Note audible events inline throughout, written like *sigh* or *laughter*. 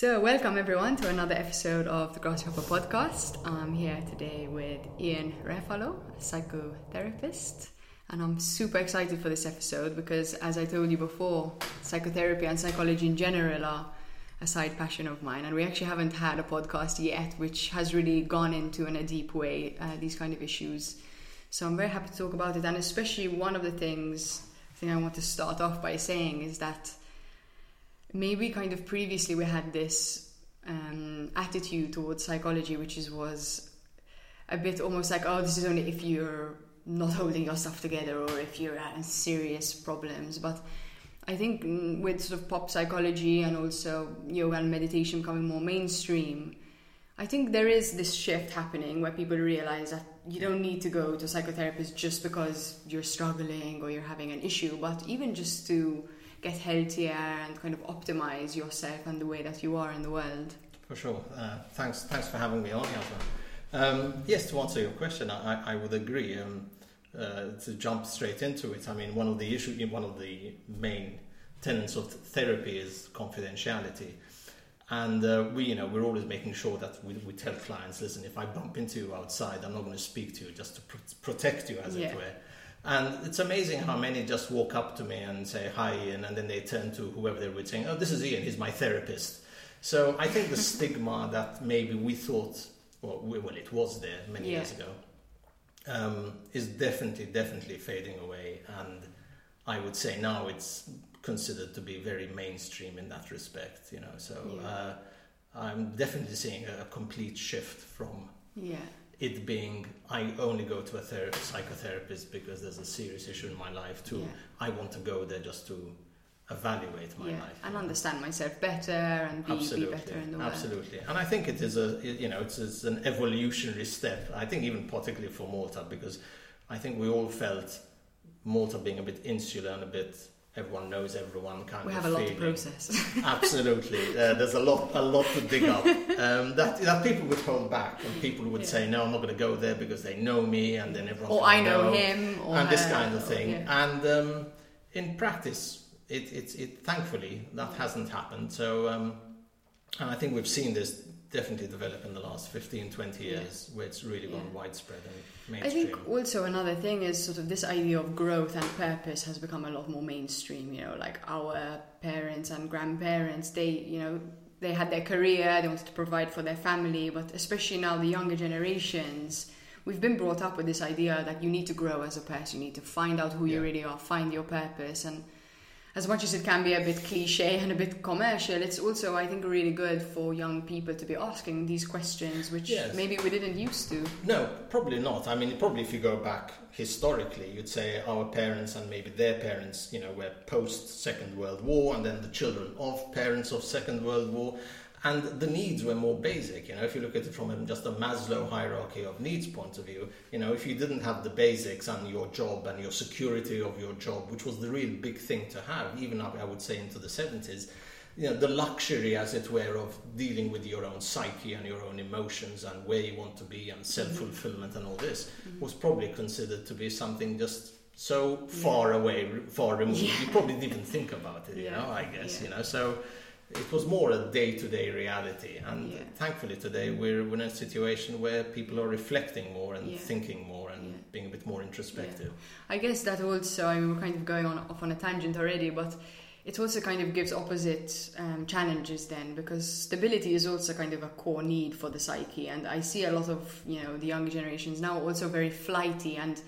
So, welcome everyone to another episode of the Grasshopper Podcast. I'm here today with Ian Refalo, a psychotherapist, and I'm super excited for this episode because, as I told you before, psychotherapy and psychology in general are a side passion of mine, and we actually haven't had a podcast yet which has really gone into in a deep way uh, these kind of issues. So, I'm very happy to talk about it, and especially one of the things I think I want to start off by saying is that maybe kind of previously we had this um, attitude towards psychology, which is was a bit almost like, oh, this is only if you're not holding your stuff together or if you're having serious problems. But I think mm, with sort of pop psychology and also yoga and meditation becoming more mainstream, I think there is this shift happening where people realize that you don't need to go to a psychotherapist just because you're struggling or you're having an issue, but even just to get healthier and kind of optimize yourself and the way that you are in the world. For sure. Uh, thanks. Thanks for having me on. Um, yes, to answer your question, I, I would agree. Um, uh, to jump straight into it, I mean, one of the issue, one of the main tenets of therapy is confidentiality. And uh, we, you know, we're always making sure that we, we tell clients, listen, if I bump into you outside, I'm not going to speak to you just to pr- protect you, as yeah. it were. And it's amazing how many just walk up to me and say hi, Ian, and then they turn to whoever they're with saying, oh, this is Ian, he's my therapist. So I think the *laughs* stigma that maybe we thought, well, well it was there many yeah. years ago, um, is definitely, definitely fading away. And I would say now it's considered to be very mainstream in that respect, you know. So yeah. uh, I'm definitely seeing a complete shift from yeah it being I only go to a ther- psychotherapist because there's a serious issue in my life too. yeah. I want to go there just to evaluate my yeah. life and understand myself better and be, be better in the world. Absolutely, and I think it is a you know it's, it's an evolutionary step. I think even particularly for Malta because I think we all felt Malta being a bit insular and a bit everyone knows everyone kind we of have a feeling. lot to process *laughs* absolutely uh, there's a lot a lot to dig up um, that, that people would hold back and people would yeah. say no I'm not going to go there because they know me and then everyone or I know him and this kind of thing yeah. and um, in practice it, it, it thankfully that hasn't happened so um, and I think we've seen this definitely developed in the last 15 20 years yeah. where it's really gone yeah. widespread and mainstream. I think also another thing is sort of this idea of growth and purpose has become a lot more mainstream you know like our parents and grandparents they you know they had their career they wanted to provide for their family but especially now the younger generations we've been brought up with this idea that you need to grow as a person you need to find out who yeah. you really are find your purpose and as much as it can be a bit cliche *laughs* and a bit commercial, it's also, I think, really good for young people to be asking these questions, which yes. maybe we didn't used to. No, probably not. I mean, probably if you go back historically, you'd say our parents and maybe their parents, you know, were post Second World War, and then the children of parents of Second World War and the needs were more basic you know if you look at it from just a maslow hierarchy of needs point of view you know if you didn't have the basics and your job and your security of your job which was the real big thing to have even up i would say into the 70s you know the luxury as it were of dealing with your own psyche and your own emotions and where you want to be and self-fulfillment and all this mm-hmm. was probably considered to be something just so far away far removed. Yeah. you probably didn't think about it you know i guess you know so it was more a day-to-day reality and yeah. thankfully today we're, we're in a situation where people are reflecting more and yeah. thinking more and yeah. being a bit more introspective i guess that also i mean we're kind of going on off on a tangent already but it also kind of gives opposite um, challenges then because stability is also kind of a core need for the psyche and i see a lot of you know the younger generations now also very flighty and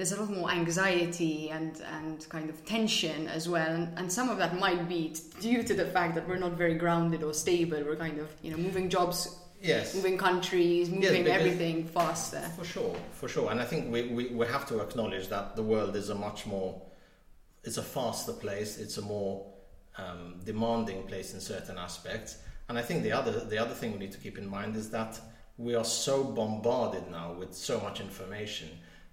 there's a lot more anxiety and, and kind of tension as well. And, and some of that might be due to the fact that we're not very grounded or stable. We're kind of, you know, moving jobs yes. moving countries, moving yes, everything faster. For sure, for sure. And I think we, we, we have to acknowledge that the world is a much more, it's a faster place, it's a more um, demanding place in certain aspects. And I think the other, the other thing we need to keep in mind is that we are so bombarded now with so much information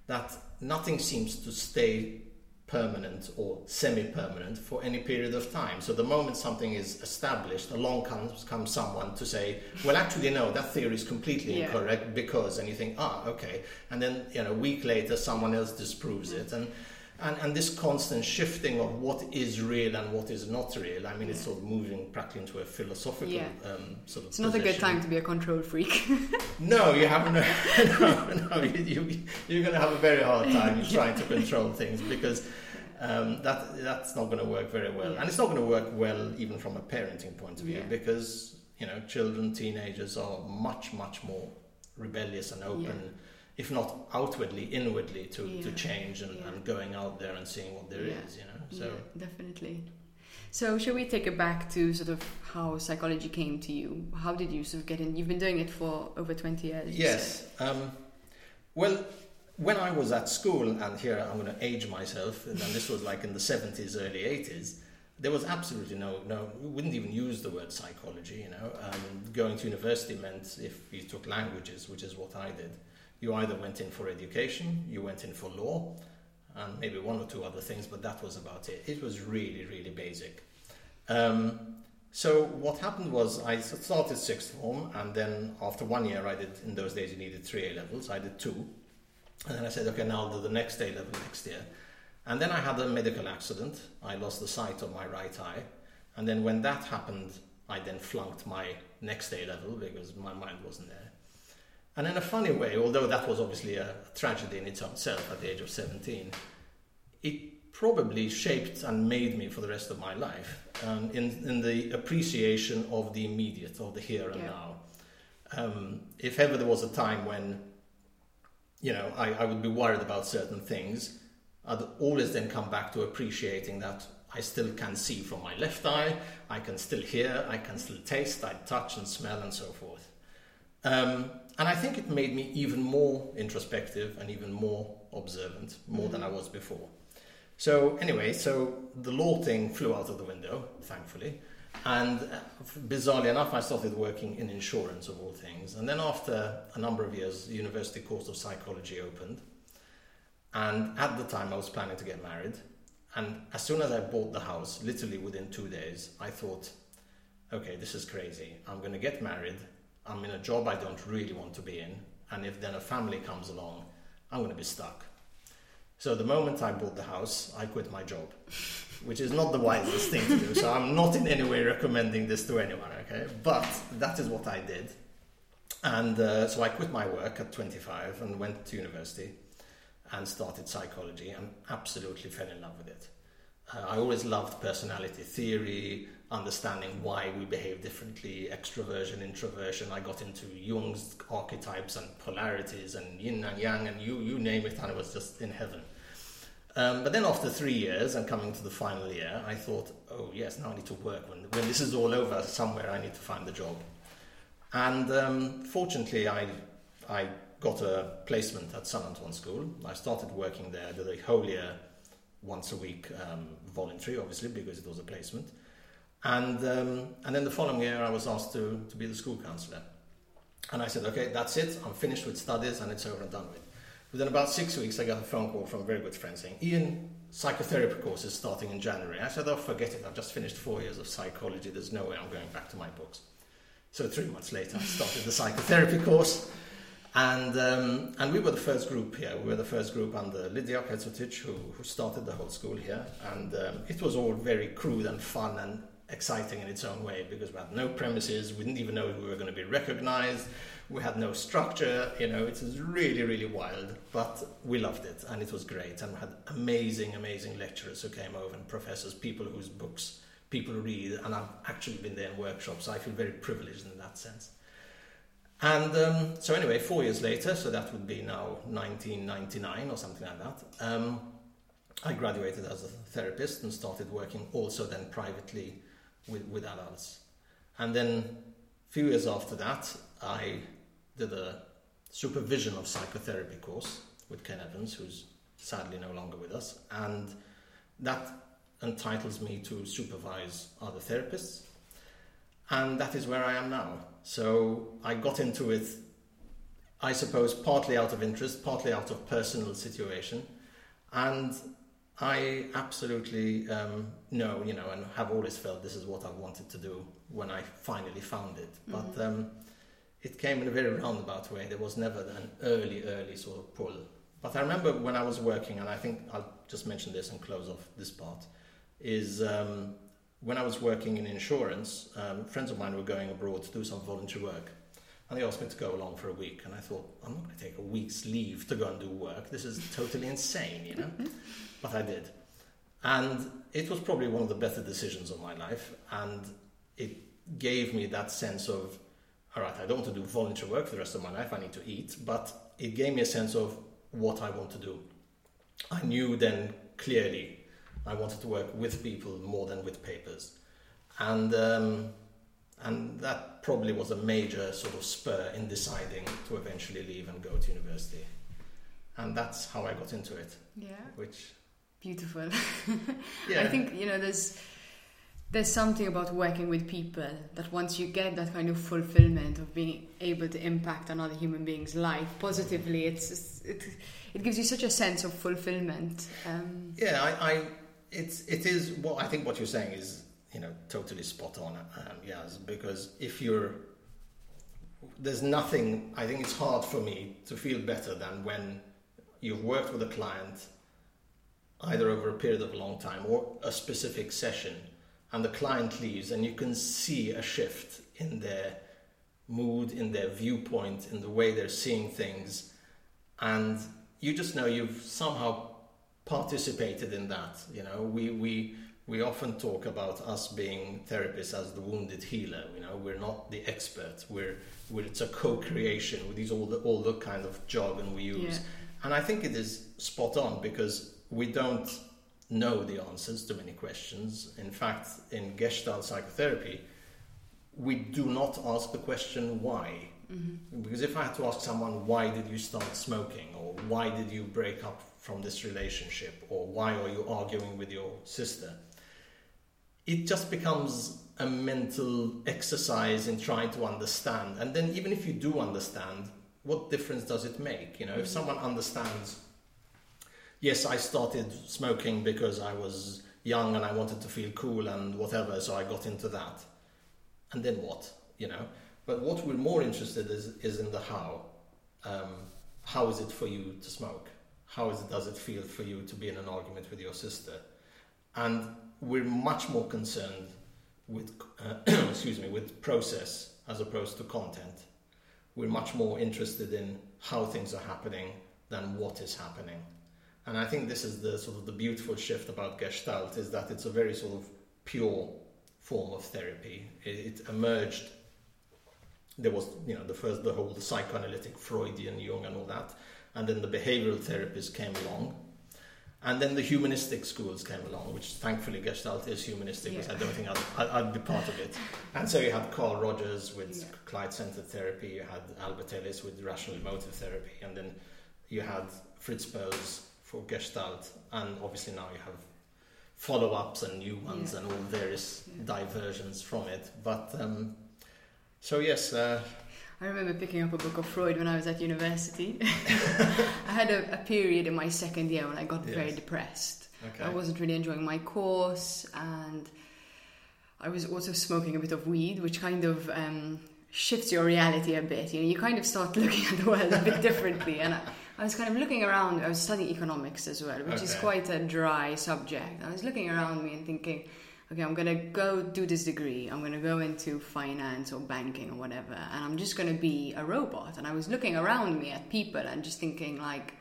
that nothing seems to stay permanent or semi-permanent for any period of time. So the moment something is established, along comes comes someone to say, "Well, actually, no, that theory is completely yeah. incorrect because," and you think, "Ah, okay," and then you know, a week later, someone else disproves it, and and, and this constant shifting of what is real and what is not real. I mean, it's sort of moving practically into a philosophical Yeah. um, sort of. It's not a good time to be a control freak. *laughs* No, you have no, *laughs* no, no you, you, you're going to have a very hard time *laughs* trying to control things because um, that that's not going to work very well, Yeah. and it's not going to work well even from a parenting point of view Yeah. because you know children, teenagers are much much more rebellious and open, Yeah. If not outwardly, inwardly to, to change and, Yeah. and going out there and seeing what there is. Yeah. You know, so. yeah, definitely. So, shall we take it back to sort of how psychology came to you? How did you sort of get in? You've been doing it for over 20 years. Yes. Um, well, when I was at school, and here I'm going to age myself, and this was like in the 70s, early 80s, there was absolutely no, no, we wouldn't even use the word psychology, you know. Um, going to university meant if you took languages, which is what I did, you either went in for education, you went in for law, and maybe one or two other things, but that was about it. It was really, really basic. Um, so what happened was I started sixth form, and then after one year, I did. In those days, you needed three A levels. I did two, and then I said, okay, now I'll do the next A level next year. And then I had a medical accident. I lost the sight of my right eye, and then when that happened, I then flunked my next A level because my mind wasn't there. And in a funny way, although that was obviously a tragedy in its own self at the age of 17, it probably shaped and made me for the rest of my life um, in, in the appreciation of the immediate, of the here and Yeah. now. Um, if ever there was a time when, you know, I, I would be worried about certain things, I'd always then come back to appreciating that I still can see from my left eye, I can still hear, I can still taste, I touch and smell and so forth. Um, and I think it made me even more introspective and even more observant, more than I was before. So anyway, so the law thing flew out of the window, thankfully, and uh, bizarrely enough, I started working in insurance of all things. And then after a number of years, the university course of psychology opened, and at the time, I was planning to get married. And as soon as I bought the house, literally within two days, I thought, okay, this is crazy. I'm going to get married. I'm in a job I don't really want to be in. And if then a family comes along, I'm going to be stuck. So the moment I bought the house, I quit my job, which is not the wisest thing to do. So I'm not in any way recommending this to anyone, okay? But that is what I did. And uh, so I quit my work at 25 and went to university and started psychology and absolutely fell in love with it. Uh, I always loved personality theory, understanding why we behave differently, extroversion, introversion. I got into Jung's archetypes and polarities and yin and yang and you, you name it, and I was just in heaven. Um, but then after three years and coming to the final year, I thought, oh yes, now I need to work. When, when this is all over, somewhere I need to find a job. And um, fortunately, I, I got a placement at San Anton School. I started working there, a whole year, once a week, um, voluntary, obviously, because it was a placement. And, um, and then the following year, I was asked to, to be the school counselor. And I said, okay, that's it. I'm finished with studies and it's over and done with. Within about six weeks, I got a phone call from a very good friend saying, Ian, psychotherapy course is starting in January. I said, oh, forget it. I've just finished four years of psychology. There's no way I'm going back to my books. So three months later, I started the psychotherapy course. And, um, and we were the first group here. We were the first group under Lydia Petzotic, who, who started the whole school here. And um, it was all very crude and fun and exciting in its own way because we had no premises. We didn't even know if we were going to be recognized. We had no structure. You know, it was really, really wild. But we loved it and it was great. And we had amazing, amazing lecturers who came over and professors, people whose books people read. And I've actually been there in workshops. So I feel very privileged in that sense. And um, so, anyway, four years later, so that would be now 1999 or something like that, um, I graduated as a therapist and started working also then privately with, with adults. And then, a few years after that, I did a supervision of psychotherapy course with Ken Evans, who's sadly no longer with us. And that entitles me to supervise other therapists. And that is where I am now. So I got into it, I suppose, partly out of interest, partly out of personal situation. And I absolutely um, know, you know, and have always felt this is what I wanted to do when I finally found it. Mm-hmm. But um, it came in a very roundabout way. There was never an early, early sort of pull but I remember when I was working, and I think I'll just mention this and close off this part, is um, when I was working in insurance, um, friends of mine were going abroad to do some voluntary work. And they asked me to go along for a week, and I thought, I'm not going to take a week's leave to go and do work. This is totally insane, you know? but I did. And it was probably one of the better decisions of my life, and it gave me that sense of, all right, I don't want to do voluntary work for the rest of my life, I need to eat, but it gave me a sense of what I want to do. I knew then clearly I wanted to work with people more than with papers. And um, and that probably was a major sort of spur in deciding to eventually leave and go to university. And that's how I got into it. Yeah. Which Beautiful. *laughs* yeah, I think you know there's there's something about working with people that once you get that kind of fulfillment of being able to impact another human being's life positively, it's it it gives you such a sense of fulfillment. Um, yeah, I, I it's it is what I think what you're saying is you know totally spot on. Um, yes, because if you're there's nothing. I think it's hard for me to feel better than when you've worked with a client either over a period of a long time or a specific session and the client leaves and you can see a shift in their mood in their viewpoint in the way they're seeing things and you just know you've somehow participated in that you know we we we often talk about us being therapists as the wounded healer you know we're not the expert we're, we're it's a co-creation with these all the all the kind of jargon we use Yeah. and i think it is spot on because we don't know the answers to many questions in fact in gestalt psychotherapy we do not ask the question why mm-hmm. because if I had to ask someone, why did you start smoking? Or why did you break up from this relationship? Or why are you arguing with your sister? It just becomes a mental exercise in trying to understand. And then, even if you do understand, what difference does it make? You know, if someone understands, yes, I started smoking because I was young and I wanted to feel cool and whatever, so I got into that. And then what? You know? But what we're more interested is is in the how. Um, how is it for you to smoke? How is it, does it feel for you to be in an argument with your sister? And we're much more concerned with uh, *clears throat* excuse me with process as opposed to content. We're much more interested in how things are happening than what is happening. And I think this is the sort of the beautiful shift about Gestalt is that it's a very sort of pure form of therapy. It, it emerged there was you know the first the whole the psychoanalytic Freudian Jung and all that, and then the behavioral therapists came along, and then the humanistic schools came along, which thankfully Gestalt is humanistic, which I don't think I'd, I'd, be part of it. *laughs* And so you had Carl Rogers with Yeah. Client-centered therapy, you had Albert Ellis with rational emotive therapy, and then you had Fritz Perls for Gestalt, and obviously now you have follow-ups and new ones Yeah. and all various Yeah. diversions from it. But um, so yes, uh, I remember picking up a book of Freud when I was at university. *laughs* I had a, a period in my second year when I got very depressed. okay. I wasn't really enjoying my course, and I was also smoking a bit of weed, which kind of um, shifts your reality a bit. You know, you kind of start *laughs* looking at the world a bit differently. And I, I was kind of looking around. I was studying economics as well, which is quite a dry subject. I was looking around me and thinking, okay, I'm gonna go do this degree. I'm gonna go into finance or banking or whatever, and I'm just gonna be a robot. And I was looking around me at people and just thinking like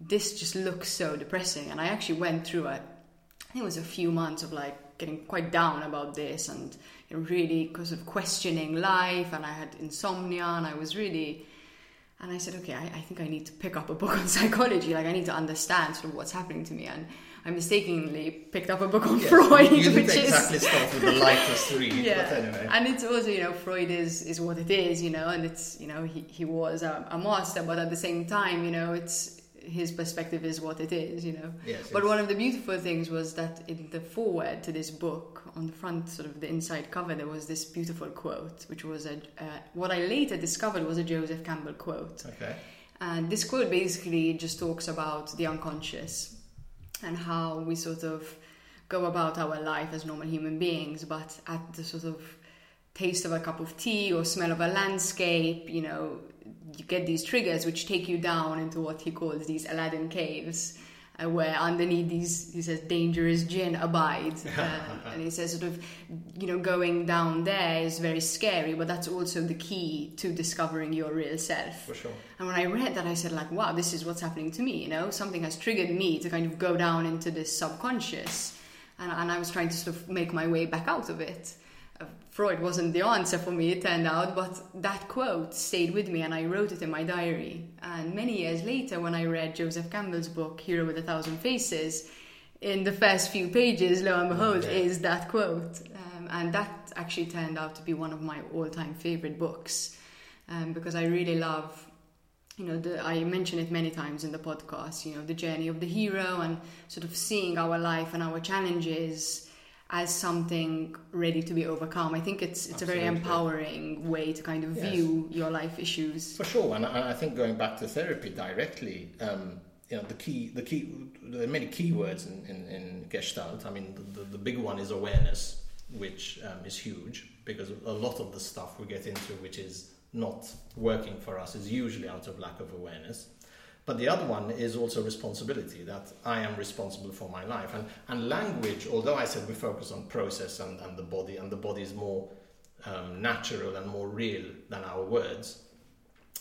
this just looks so depressing. And I actually went through a, I think it was a few months of like getting quite down about this and really because of questioning life. And I had insomnia and I was really, and I said, okay, I, I think I need to pick up a book *laughs* on psychology. Like I need to understand sort of what's happening to me. And I mistakenly picked up a book on Yes, Freud, you which exactly is start with the lightest read, yeah, but anyway. and it's also you know Freud is is what it is, you know, and it's you know he he was a, a master, but at the same time, you know, it's his perspective is what it is, you know. Yes, But yes. one of the beautiful things was that in the foreword to this book, on the front, sort of the inside cover, there was this beautiful quote, which was a uh, what I later discovered was a Joseph Campbell quote. Okay. And this quote basically just talks about the unconscious and how we sort of go about our life as normal human beings, but at the sort of taste of a cup of tea or smell of a landscape, you know, you get these triggers which take you down into what he calls these Aladdin caves. Uh, where underneath these he says dangerous jinn abides. *laughs* Uh, and he says sort of you know going down there is very scary but that's also the key to discovering your real self. For sure. and when i read that i said like wow this is what's happening to me you know? Something has triggered me to kind of go down into this subconscious. And, and i was trying to sort of make my way back out of it Freud wasn't the answer for me, it turned out, but that quote stayed with me and I wrote it in my diary. And many years later, when I read Joseph Campbell's book, Hero with a Thousand Faces, in the first few pages, lo and behold, is that quote. Um, and that actually turned out to be one of my all time favorite books um, because I really love. You know, the, I mention it many times in the podcast. You know, the journey of the hero and sort of seeing our life and our challenges as something ready to be overcome. I think it's it's a very empowering way to kind of Yes. view your life issues. For sure, and I I think going back to therapy directly, um, you know, the key, the key, there are many keywords in, in, in Gestalt. I mean, the, the, the big one is awareness, which um, is huge because a lot of the stuff we get into, which is not working for us, is usually out of lack of awareness. But the other one is also responsibility, that I am responsible for my life. And, and language, although I said we focus on process and, and the body, and the body is more um, natural and more real than our words,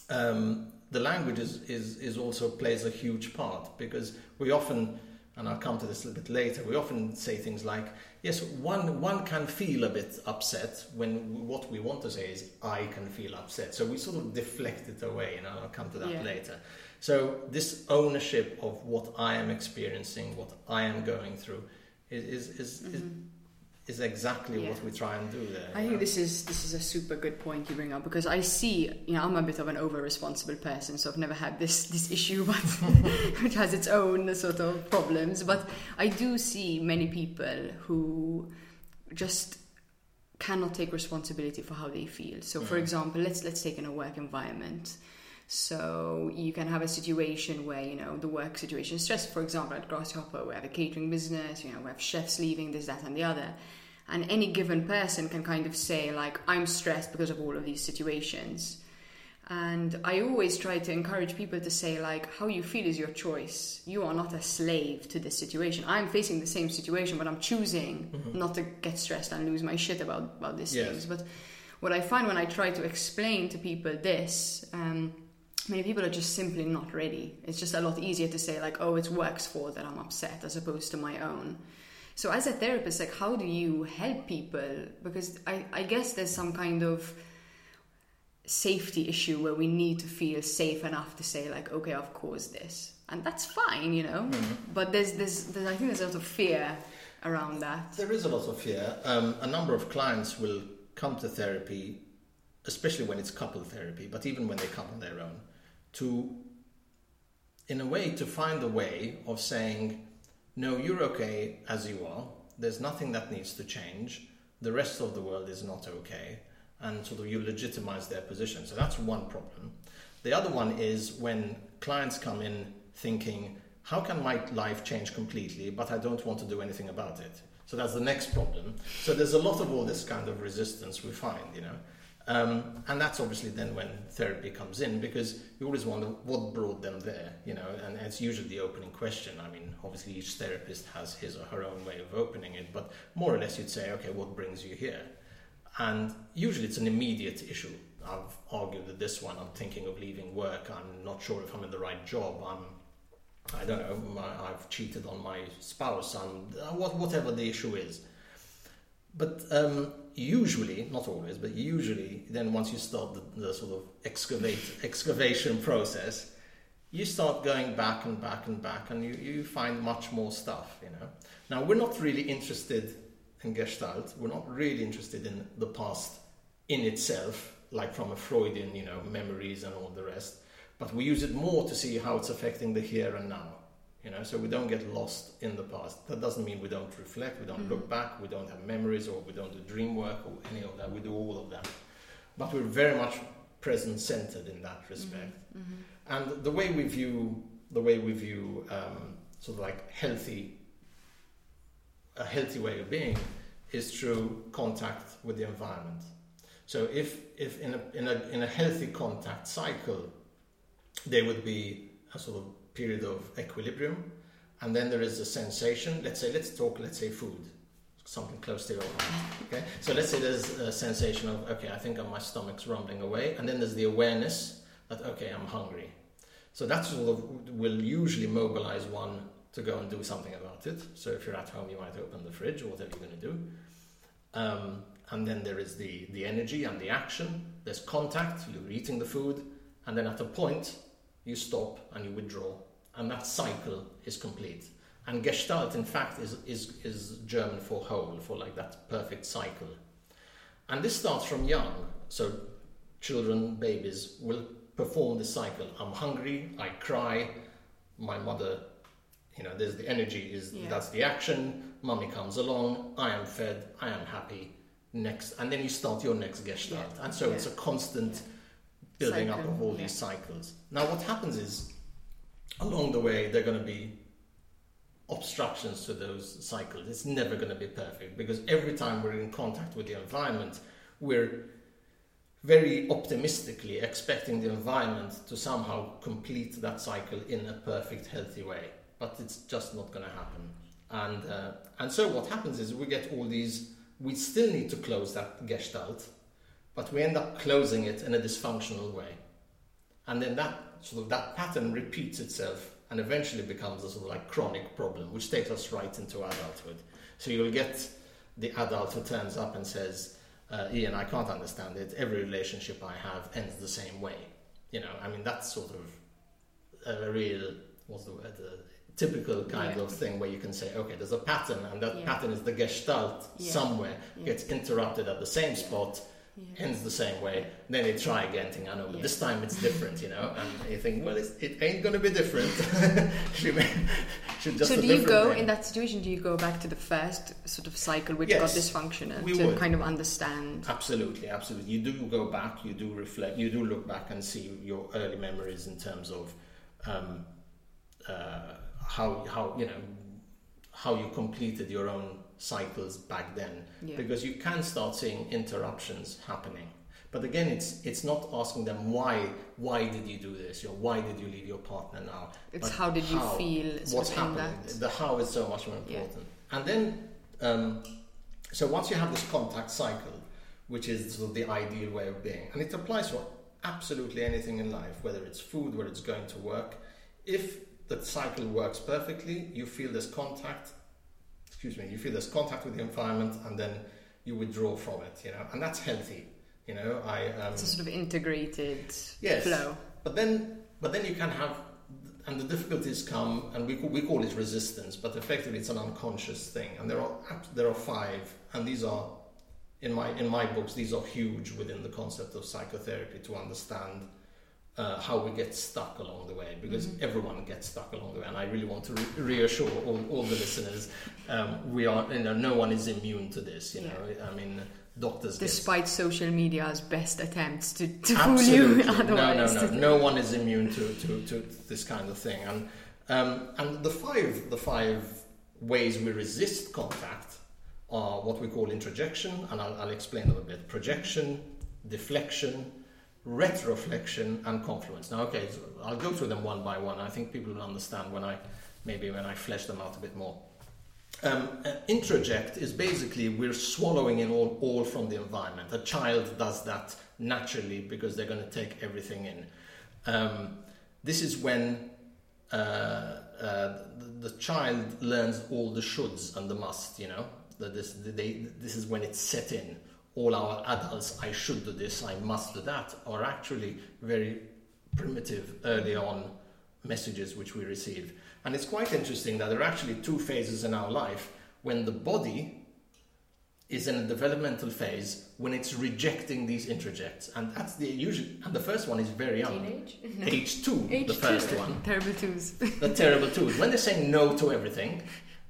um, the language is, is, is also plays a huge part because we often, and I'll come to this a little bit later, we often say things like, yes, one, one can feel a bit upset when what we want to say is, I can feel upset. So we sort of deflect it away, and I'll come to that Yeah. later. So this ownership of what I am experiencing, what I am going through, is, is, is, is, is exactly Yeah. what we try and do there. I think know? this is this is a super good point you bring up because I see, you know, I'm a bit of an over responsible person, so I've never had this this issue, *laughs* but *laughs* which has its own sort of problems. But I do see many people who just cannot take responsibility for how they feel. So, for Mhm. example, let's let's take in a work environment. So you can have a situation where you know the work situation is stressful. For example, at Grasshopper, we have a catering business. You know, we have chefs leaving, this, that, and the other. And any given person can kind of say like, "I'm stressed because of all of these situations." And I always try to encourage people to say like, "How you feel is your choice. You are not a slave to this situation. I'm facing the same situation, but I'm choosing not to get stressed and lose my shit about about these Yes. things." But what I find when I try to explain to people this, um, many people are just simply not ready. It's just a lot easier to say like, "Oh, it's work's fault that I'm upset," as opposed to my own. So as a therapist, like, how do you help people? Because I, I guess there's some kind of safety issue where we need to feel safe enough to say like, okay, I've caused this, and that's fine, you know. But there's, there's, there's, I think there's a lot of fear around that. There is a lot of fear. Um, a number of clients will come to therapy, especially when it's couple therapy, but even when they come on their own, to, in a way, to find a way of saying, no, you're okay as you are. There's nothing that needs to change. The rest of the world is not okay. And sort of you legitimize their position. So that's one problem. The other one is when clients come in thinking, how can my life change completely, but I don't want to do anything about it? So that's the next problem. So there's a lot of all this kind of resistance we find, you know. Um, and that's obviously then when therapy comes in because you always wonder what brought them there, you know, and it's usually the opening question. I mean, obviously each therapist has his or her own way of opening it, but more or less you'd say, okay, what brings you here? And usually it's an immediate issue. I've argued that this one, I'm thinking of leaving work, I'm not sure if I'm in the right job, I'm I don't know, my, I've cheated on my spouse, I'm, uh, what, whatever the issue is. But um, usually, not always, but usually, then once you start the, the sort of excavate, excavation process, you start going back and back and back, and you, you find much more stuff, you know. Now, we're not really interested in Gestalt, we're not really interested in the past in itself, like from a Freudian, you know, memories and all the rest, but we use it more to see how it's affecting the here and now. You know, so we don't get lost in the past. That doesn't mean we don't reflect, we don't mm. look back, we don't have memories, or we don't do dream work, or any of that. We do all of that, but we're very much present centered in that mm-hmm. respect. Mm-hmm. And the way we view the way we view um, sort of like healthy, a healthy way of being, is through contact with the environment. So if, if in, a, in, a, in a healthy contact cycle, there would be a sort of period of equilibrium, and then there is a sensation. Let's say, let's talk, let's say food, something close to your. Okay, so let's say there's a sensation of, okay, I think my stomach's rumbling away, and then there's the awareness that, okay, I'm hungry. So that sort of will usually mobilize one to go and do something about it. So if you're at home, you might open the fridge or whatever you're going to do. Um, and then there is the, the energy and the action. There's contact, you're eating the food, and then at a point, you stop and you withdraw. And that cycle is complete. And Gestalt, in fact, is, is, is German for whole, for like that perfect cycle. And this starts from young. So children, babies will perform this cycle. I'm hungry, I cry, my mother, you know, there's the energy, is yeah. that's the action, mummy comes along, I am fed, I am happy, next, and then you start your next gestalt. Yeah. And so yeah. it's a constant building Cycle. up of all these cycles. Now, what happens is, along the way, there are going to be obstructions to those cycles. It's never going to be perfect because every time we're in contact with the environment, we're very optimistically expecting the environment to somehow complete that cycle in a perfect, healthy way. But it's just not going to happen. And, uh, and so what happens is we get all these, we still need to close that gestalt, but we end up closing it in a dysfunctional way. And then that sort of that pattern repeats itself and eventually becomes a sort of like chronic problem, which takes us right into adulthood. So you'll get the adult who turns up and says, uh, Ian, I can't understand it. Every relationship I have ends the same way. You know, I mean, that's sort of a real, what's the word, a typical kind yeah. of thing where you can say, okay, there's a pattern, and that yeah. pattern is the gestalt yeah. somewhere, gets interrupted at the same spot, yeah. ends the same way. Then they try again, think, I know, but yeah. this time it's different, you know. And you think, well, it ain't going to be different. *laughs* *laughs* so do you go thing. in that situation? Do you go back to the first sort of cycle which yes, got dysfunctional to would. kind of understand? Absolutely, absolutely. You do go back, you do reflect, you do look back and see your early memories in terms of um, uh, how how you know how you completed your own cycles back then. Yeah. because you can start seeing interruptions happening. But again it's it's not asking them why why did you do this? Or why did you leave your partner now? It's how did you feel what's happening? that? the how is so much more important. Yeah. and then um, so once you have this contact cycle which is sort of the ideal way of being and it applies for absolutely anything in life whether it's food whether it's going to work if the cycle works perfectly you feel this contact excuse me, you feel there's contact with the environment and then you withdraw from it, you know, and that's healthy. You know, I um, it's a sort of integrated yes, flow. But then, but then you can have, and the difficulties come, and we we call it resistance, but effectively it's an unconscious thing. And there are there are five, and these are in my in my books these are huge within the concept of psychotherapy to understand uh, how we get stuck along the way because mm-hmm. everyone gets stuck along the way and I really want to re- reassure all, all the listeners um, we are you know no one is immune to this you know I mean doctors despite get... social media's best attempts to, to fool you otherwise *laughs* no no no. No one is immune to, to, to this kind of thing. And um, and the five the five ways we resist contact are what we call introjection and I'll, I'll explain them a bit. Projection deflection retroflexion and confluence. Now, okay, so I'll go through them one by one. I think people will understand when I maybe when I flesh them out a bit more. Um, introject is basically we're swallowing in all, all from the environment. A child does that naturally because they're going to take everything in. Um, this is when uh, uh, the, the, child learns all the shoulds and the must, you know. That this, they, this is when it's set in all our adults, I should do this, I must do that, are actually very primitive early on messages which we receive. And it's quite interesting that there are actually two phases in our life when the body is in a developmental phase when it's rejecting these introjects. And that's the usual and the first one is very young. Teenage? *laughs* Age two, Age the first one. *laughs* Terrible twos. the terrible twos. When they're saying no to everything,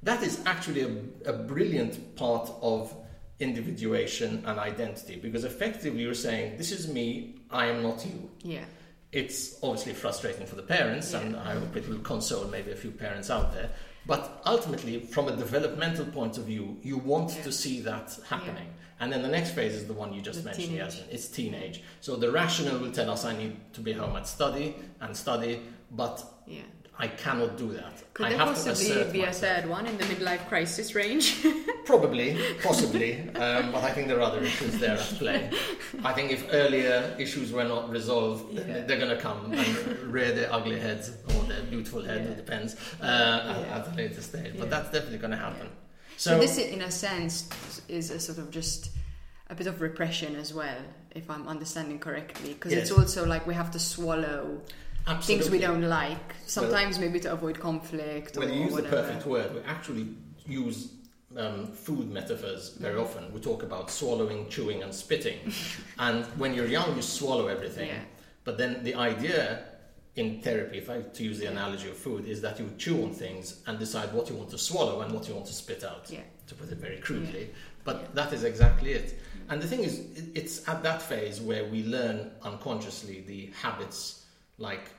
that is actually a, a brilliant part of individuation and identity because effectively you're saying this is me i am not you yeah it's obviously frustrating for the parents yeah. and i hope it will console maybe a few parents out there But ultimately, from a developmental point of view, you want Yeah. to see that happening. And then the next phase is the one you just The mentioned, teenage. Yasmin. It's teenage. So the rational will tell us I need to be home and study and study, but Yeah. I cannot do that. Could I have possibly be a third one in the midlife crisis range? *laughs* Probably, possibly, um, but I think there are other issues there at play. I think if earlier issues were not resolved, Yeah. they're going to come and rear their ugly heads or their beautiful head, Yeah. it depends, uh, Yeah. at, a later stage. But that's definitely going to happen. so, So, this, in a sense, is a sort of just a bit of repression as well, if I'm understanding correctly, because it's also like we have to swallow absolutely. things we don't like. Sometimes maybe to avoid conflict Well, or you use whatever. the perfect word. We actually use um, food metaphors very Mm-hmm. often. We talk about swallowing, chewing, and spitting. *laughs* and when you're young, you swallow everything. Yeah. But then the idea in therapy, if I to use the Yeah. analogy of food, is that you chew on things and decide what you want to swallow and what you want to spit out. Yeah. To put it very crudely, but Yeah. that is exactly it. And the thing is, it's at that phase where we learn unconsciously the habits, like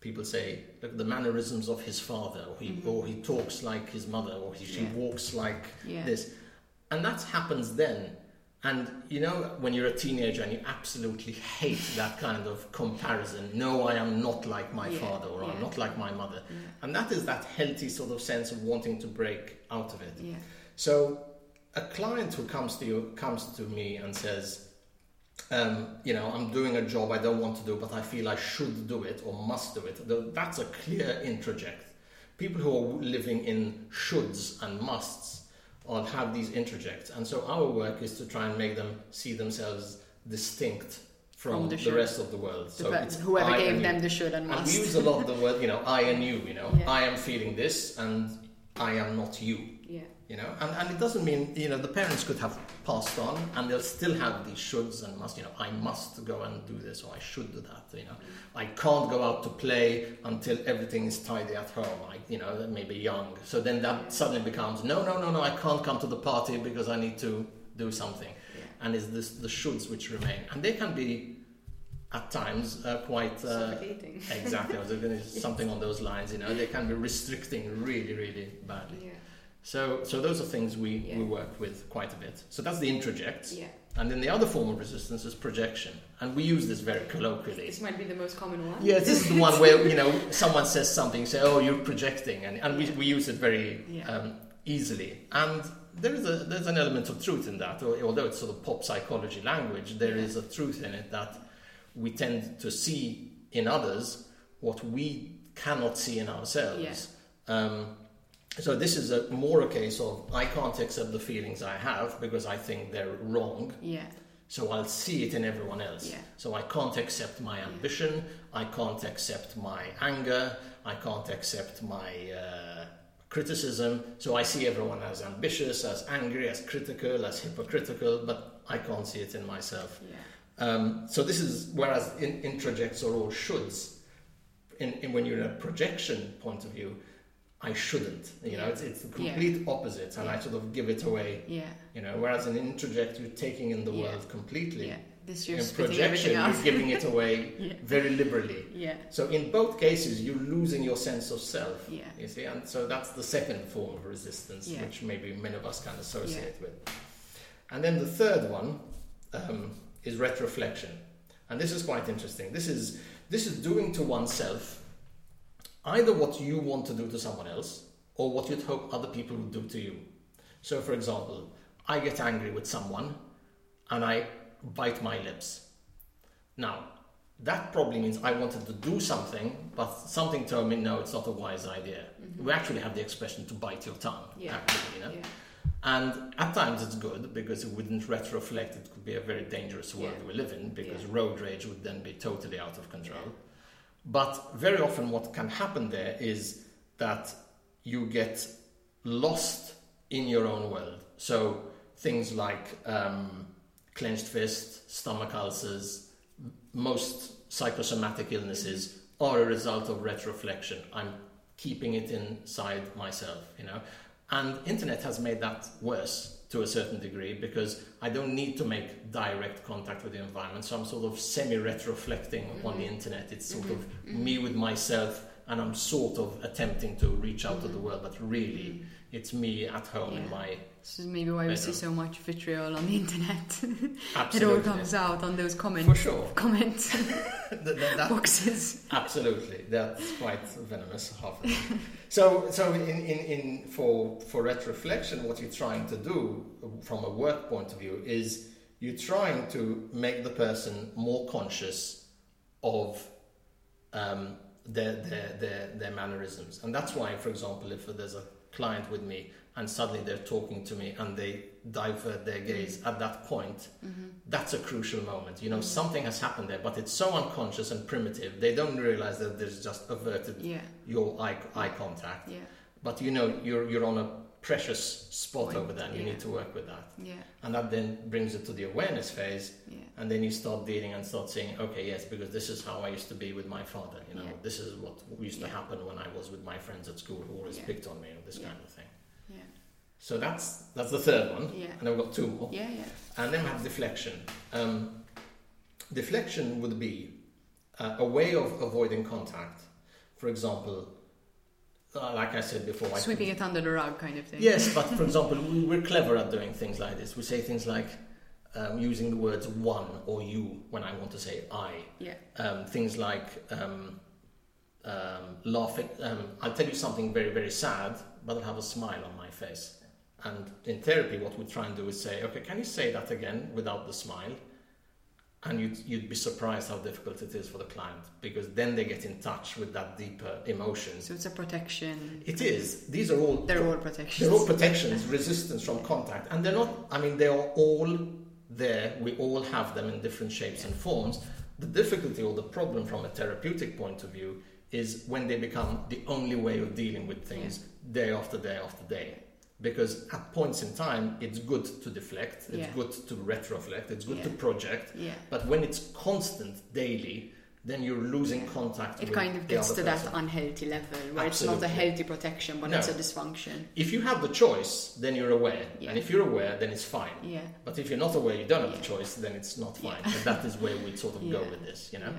people say, look, at the mannerisms of his father, or he, or he talks like his mother, or he, she Mm-hmm. Yeah. walks like Yeah. this. And that happens then. And you know, when you're a teenager and you absolutely hate *laughs* that kind of comparison, no, I am not like my Yeah, father, or I'm not like my mother. And that is that healthy sort of sense of wanting to break out of it. So a client who comes to you comes to me and says, um, you know, I'm doing a job I don't want to do, but I feel I should do it or must do it. That's a clear introject. People who are living in shoulds and musts have these introjects. and so our work is to try and make them see themselves distinct from, From the the, rest of the world. So whoever gave and you. them the should and And we must. use a lot of the word, you know, I and you, you know, *laughs* Yeah. I am feeling this and I am not you. You know? And, and it doesn't mean you know the parents could have passed on and they'll still have these shoulds and must you know i must go and do this or i should do that you know? I can't go out to play until everything is tidy at home i you know maybe young. So then that suddenly becomes no no no no i can't come to the party because i need to do something. Yeah. and it's this the shoulds which remain. And they can be at times uh, quite uh, exactly. I was going *laughs* to something on those lines you know? They can be restricting really really badly. Yeah. So, so those are things we, Yeah. we work with quite a bit. So that's the introject. Yeah. And then the other form of resistance is projection. And we use this very colloquially. This might be the most common one. Yeah, this is the one *laughs* where, you know, someone says something, say, oh, you're projecting. And, and we, we use it very Yeah. um, easily. And there is a, there's an element of truth in that. Although it's sort of pop psychology language, there is a truth in it that we tend to see in others what we cannot see in ourselves. Um, so this is a more a case of I can't accept the feelings I have because I think they're wrong. Yeah. So I'll see it in everyone else. Yeah. So I can't accept my ambition. I can't accept my anger. I can't accept my uh, criticism. So I see everyone as ambitious, as angry, as critical, as hypocritical, but I can't see it in myself. Yeah. Um, so this is whereas in, introjects are all shoulds. In, in when you're in a projection point of view, I shouldn't. You know, it's, it's the complete opposite, and I sort of give it away. Yeah. You know, whereas in introject, you're taking in the Yeah. world completely. Yeah. This you're In projection, you're giving it *laughs* away Yeah. very liberally. Yeah. So in both cases, you're losing your sense of self. Yeah. You see, and so that's the second form of resistance, Yeah. which maybe many of us can associate with. And then the third one um, is retroflexion, and this is quite interesting. This is this is doing to oneself either what you want to do to someone else or what you'd hope other people would do to you. So, for example, I get angry with someone and I bite my lips. Now, that probably means I wanted to do something, but something told me no, it's not a wise idea. We actually have the expression to bite your tongue, Mm-hmm. Yeah. actually, you know. Yeah. And at times it's good because it wouldn't retroflect. It could be a very dangerous world Yeah. we live in because Yeah. road rage would then be totally out of control. But very often, what can happen there is that you get lost in your own world. So things like um, clenched fist, stomach ulcers, most psychosomatic illnesses are a result of retroflexion. I'm keeping it inside myself, you know. And internet has made that worse to a certain degree because I don't need to make direct contact with the environment. So I'm sort of semi retroflecting on the mm-hmm. internet. It's sort mm-hmm. of mm-hmm. me with myself and I'm sort of attempting to reach out to the world, but really it's me at home in Mm-hmm. My This is maybe why we see so much vitriol on the internet. *laughs* it all comes out on those comment for sure. comment *laughs* That- that- that- *laughs* boxes. Absolutely, that's quite venomous. Half of it. So, so in, in, in for for retroflexion, what you're trying to do from a work point of view is you're trying to make the person more conscious of um, their, their their their mannerisms, and that's why, for example, if there's a client with me and suddenly they're talking to me and they divert their gaze mm-hmm. at that point mm-hmm. that's a crucial moment. You know mm-hmm. something has happened there but it's so unconscious and primitive they don't realize that there's just averted Yeah, your eye, eye contact. Yeah, but you know you're you're on a precious spot Point, over there and you yeah. need to work with that. Yeah, and that then brings it to the awareness phase yeah, and then you start dealing and start saying okay yes because this is how i used to be with my father you know Yeah. this is what used to happen when i was with my friends at school who always picked on me or this kind of thing so that's that's the third one yeah, and i've got two more yeah, yeah. and then we have deflection. Um, deflection would be uh, a way of avoiding contact. For example, uh, like I said before, Sweeping it under the rug, kind of thing. Yes, but for *laughs* example, we, we're clever at doing things like this. We say things like um, using the words one or you when I want to say I. Yeah, Um, things like um, um, laughing. Um, I'll tell you something very, very sad, but I'll have a smile on my face. And in therapy, what we try and do is say, okay, can you say that again without the smile? And you'd, you'd be surprised how difficult it is for the client because then they get in touch with that deeper emotion. so it's a protection. It is. These are all They're all protections. they're all protections, resistance from contact, and they're not. I mean, they are all there. We all have them in different shapes and forms. The difficulty or the problem from a therapeutic point of view is when they become the only way of dealing with things day after day after day. Because at points in time, it's good to deflect, it's Yeah. good to retroflect, it's good Yeah. to project. Yeah. But when it's constant daily, then you're losing contact. It kind of gets to person. that unhealthy level where it's not a healthy protection, but No. it's a dysfunction. If you have the choice, then you're aware. And if you're aware, then it's fine. Yeah. But if you're not aware, you don't have the choice, then it's not fine. And that is where we sort of go with this, you know.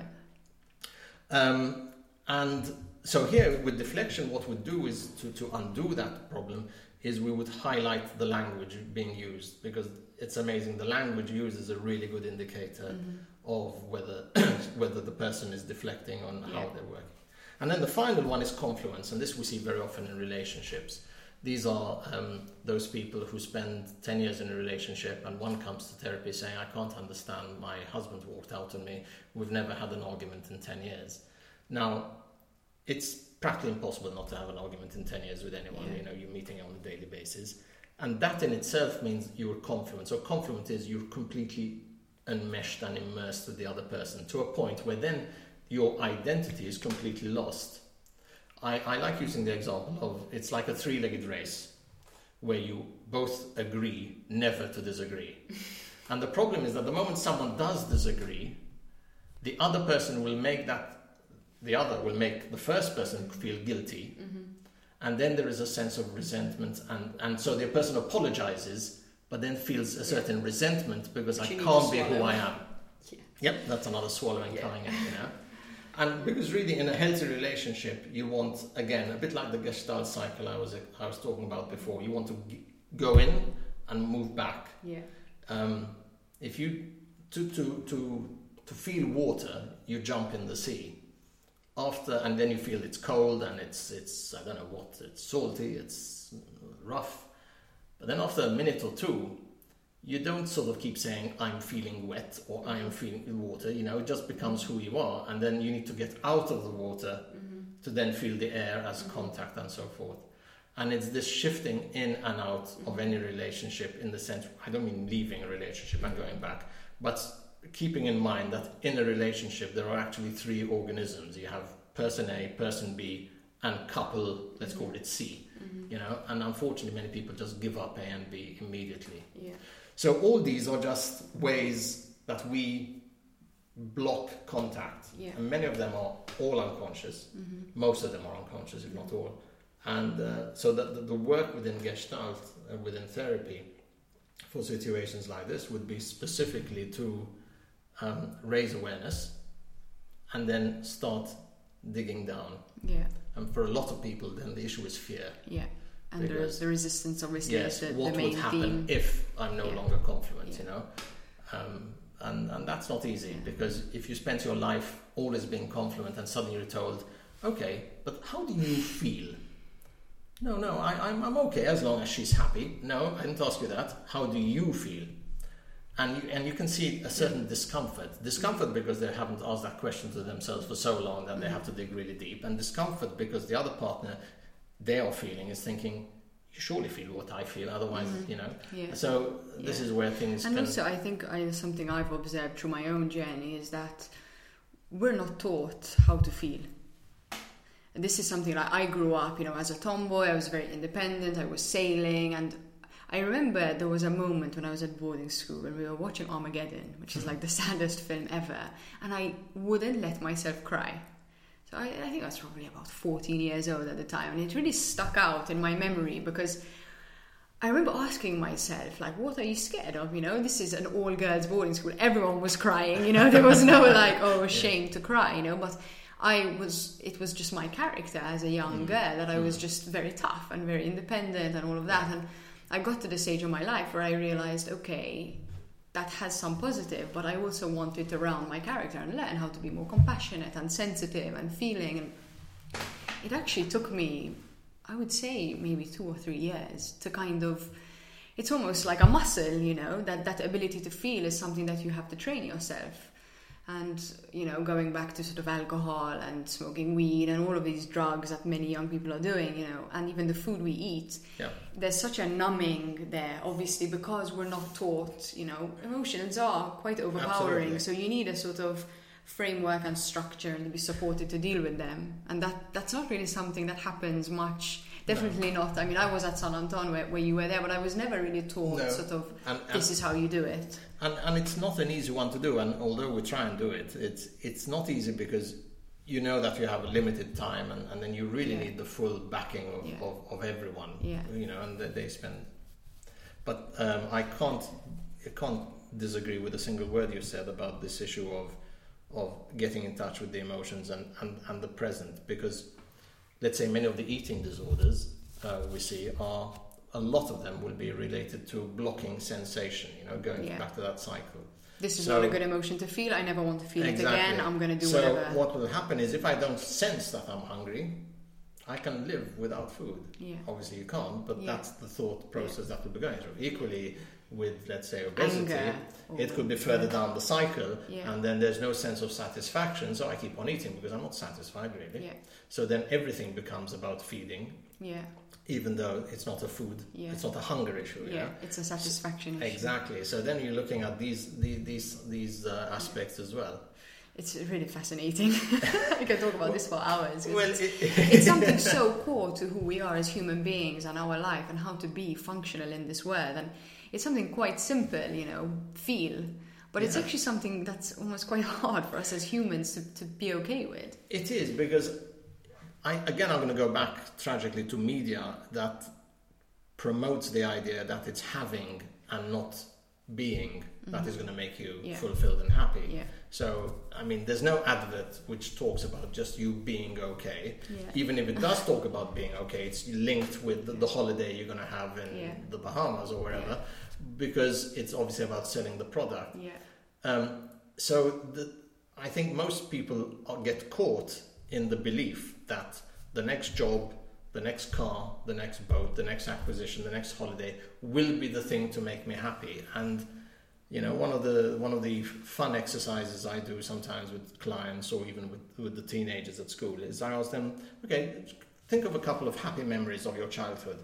Um, and so here with deflection, what we do is to, to undo that problem is we would highlight the language being used because it's amazing. The language used is a really good indicator Mhm. of whether *coughs* whether the person is deflecting on how they're working. And then the final one is confluence, and this we see very often in relationships. These are um, those people who spend 10 years in a relationship and one comes to therapy saying, I can't understand, my husband walked out on me, we've never had an argument in 10 years. Now, it's practically impossible not to have an argument in 10 years with anyone, Yeah. you know, you're meeting on a daily basis. And that in itself means you're confluent. So, confluent is you're completely enmeshed and immersed with the other person to a point where then your identity is completely lost. I, I like using the example of it's like a three legged race where you both agree never to disagree. *laughs* and the problem is that the moment someone does disagree, the other person will make that, the other will make the first person feel guilty. Mm-hmm. And then there is a sense of resentment, and, and so the person apologizes, but then feels a certain resentment because Which I can't be who. I am. Yeah. Yep, that's another swallowing Yeah. coming in, you know. *laughs* And because really, in a healthy relationship, you want again a bit like the Gestalt cycle I was I was talking about before. You want to g- go in and move back. Yeah. Um, if you to to to to feel water, you jump in the sea. After and then you feel it's cold and it's it's I don't know what it's salty, it's rough. But then after a minute or two, you don't sort of keep saying I'm feeling wet or I am feeling water. You know, it just becomes who you are, and then you need to get out of the water mm-hmm. to then feel the air as mm-hmm. contact and so forth. And it's this shifting in and out of any relationship in the sense, I don't mean leaving a relationship and going back, but keeping in mind that in a relationship there are actually three organisms. You have person A, person B, and couple, let's call it C. You know, and unfortunately many people just give up A and B immediately. Yeah. So all these are just ways that we block contact. Yeah. And many of them are all unconscious. Mm-hmm. Most of them are unconscious, if not all. And uh, so that the, the work within Gestalt, uh, within therapy, for situations like this would be specifically to um, raise awareness and then start digging down. Yeah. And for a lot of people, then the issue is fear. Yeah. And Because- there's the resistance, obviously, Yes, the, what the would happen theme. if I'm no Yeah. longer confluent? Yeah. You know, um, and and that's not easy Yeah. because if you spend your life always being confluent and suddenly you're told, okay, but how do you feel? No, no, I, I'm I'm okay as long as she's happy. No, I didn't ask you that. How do you feel? And you, and you can see a certain discomfort. Discomfort because they haven't asked that question to themselves for so long that they have to dig really deep. And discomfort because the other partner they are feeling is thinking, you surely feel what I feel, otherwise, mm-hmm. you know. Yeah. So this Yeah. is where things And can. also, I think I, something I've observed through my own journey is that we're not taught how to feel. And this is something like I grew up, you know, as a tomboy. I was very independent. I was sailing, and I remember there was a moment when I was at boarding school and we were watching Armageddon, which is like the *laughs* saddest film ever, and I wouldn't let myself cry. So I, I think I was probably about 14 years old at the time, and it really stuck out in my memory because I remember asking myself, like, what are you scared of? You know, this is an all girls boarding school. Everyone was crying, you know, *laughs* there was no like, oh, shame to cry, you know, but I was, it was just my character as a young mm. girl that I was mm. just very tough and very independent and all of that. And I got to the stage of my life where I realized, okay, that has some positive, but I also wanted to round my character and learn how to be more compassionate and sensitive and feeling. And it actually took me, I would say, maybe two or three years to kind of. It's almost like a muscle, you know, that that ability to feel is something that you have to train yourself. And, you know, going back to sort of alcohol and smoking weed and all of these drugs that many young people are doing, you know, and even the food we eat, yeah. there's such a numbing there, obviously, because we're not taught, you know, emotions are quite overpowering. Absolutely. So you need a sort of framework and structure and to be supported to deal with them. And that that's not really something that happens much. Definitely not. I mean, I was at San Anton where, where you were there, but I was never really taught No. sort of And, and, this is how you do it. and, and it's not an easy one to do. And although we try and do it, it's it's not easy because you know that you have a limited time, and, and then you really Yeah. need the full backing of, Yeah. of, of everyone. Yeah. You know, and that they spend. But um, I can't I can't disagree with a single word you said about this issue of of getting in touch with the emotions and, and, and the present because let's say many of the eating disorders uh, we see are a lot of them will be related to blocking sensation you know going Yeah. back to that cycle This is So- not a good emotion to feel. I never want to feel Exactly. it again. I'm going to do so whatever. what will happen is if i don't sense that i'm hungry i can live without food Yeah. obviously you can't but Yeah. that's the thought process that will be going through equally with let's say obesity it could be further down the cycle Yeah. and then there's no sense of satisfaction so i keep on eating because i'm not satisfied really Yeah. so then everything becomes about feeding Yeah. even though it's not a food Yeah. it's not a hunger issue Yeah. It's a satisfaction issue. exactly so then you're looking at these these these, these uh, aspects as well It's really fascinating. *laughs* I can talk about this for hours. well it's, it, it's *laughs* something so core to who we are as human beings and our life and how to be functional in this world. And it's something quite simple, you know, feel. But it's actually something that's almost quite hard for us as humans to, to be okay with. It is because I again I'm going to go back tragically to media that promotes the idea that it's having and not being that is going to make you Mm-hmm. Yeah. fulfilled and happy. Yeah. So I mean, there's no advert which talks about just you being okay. Yeah. Even if it does talk about being okay, it's linked with the, *laughs* the holiday you're going to have in Yeah. the Bahamas or wherever, because it's obviously about selling the product. Yeah. Um, so the, I think most people are- get caught in the belief that the next job, the next car, the next boat, the next acquisition, the next holiday will be the thing to make me happy. And you know, one of the one of the fun exercises I do sometimes with clients or even with, with the teenagers at school is I ask them, okay, think of a couple of happy memories of your childhood.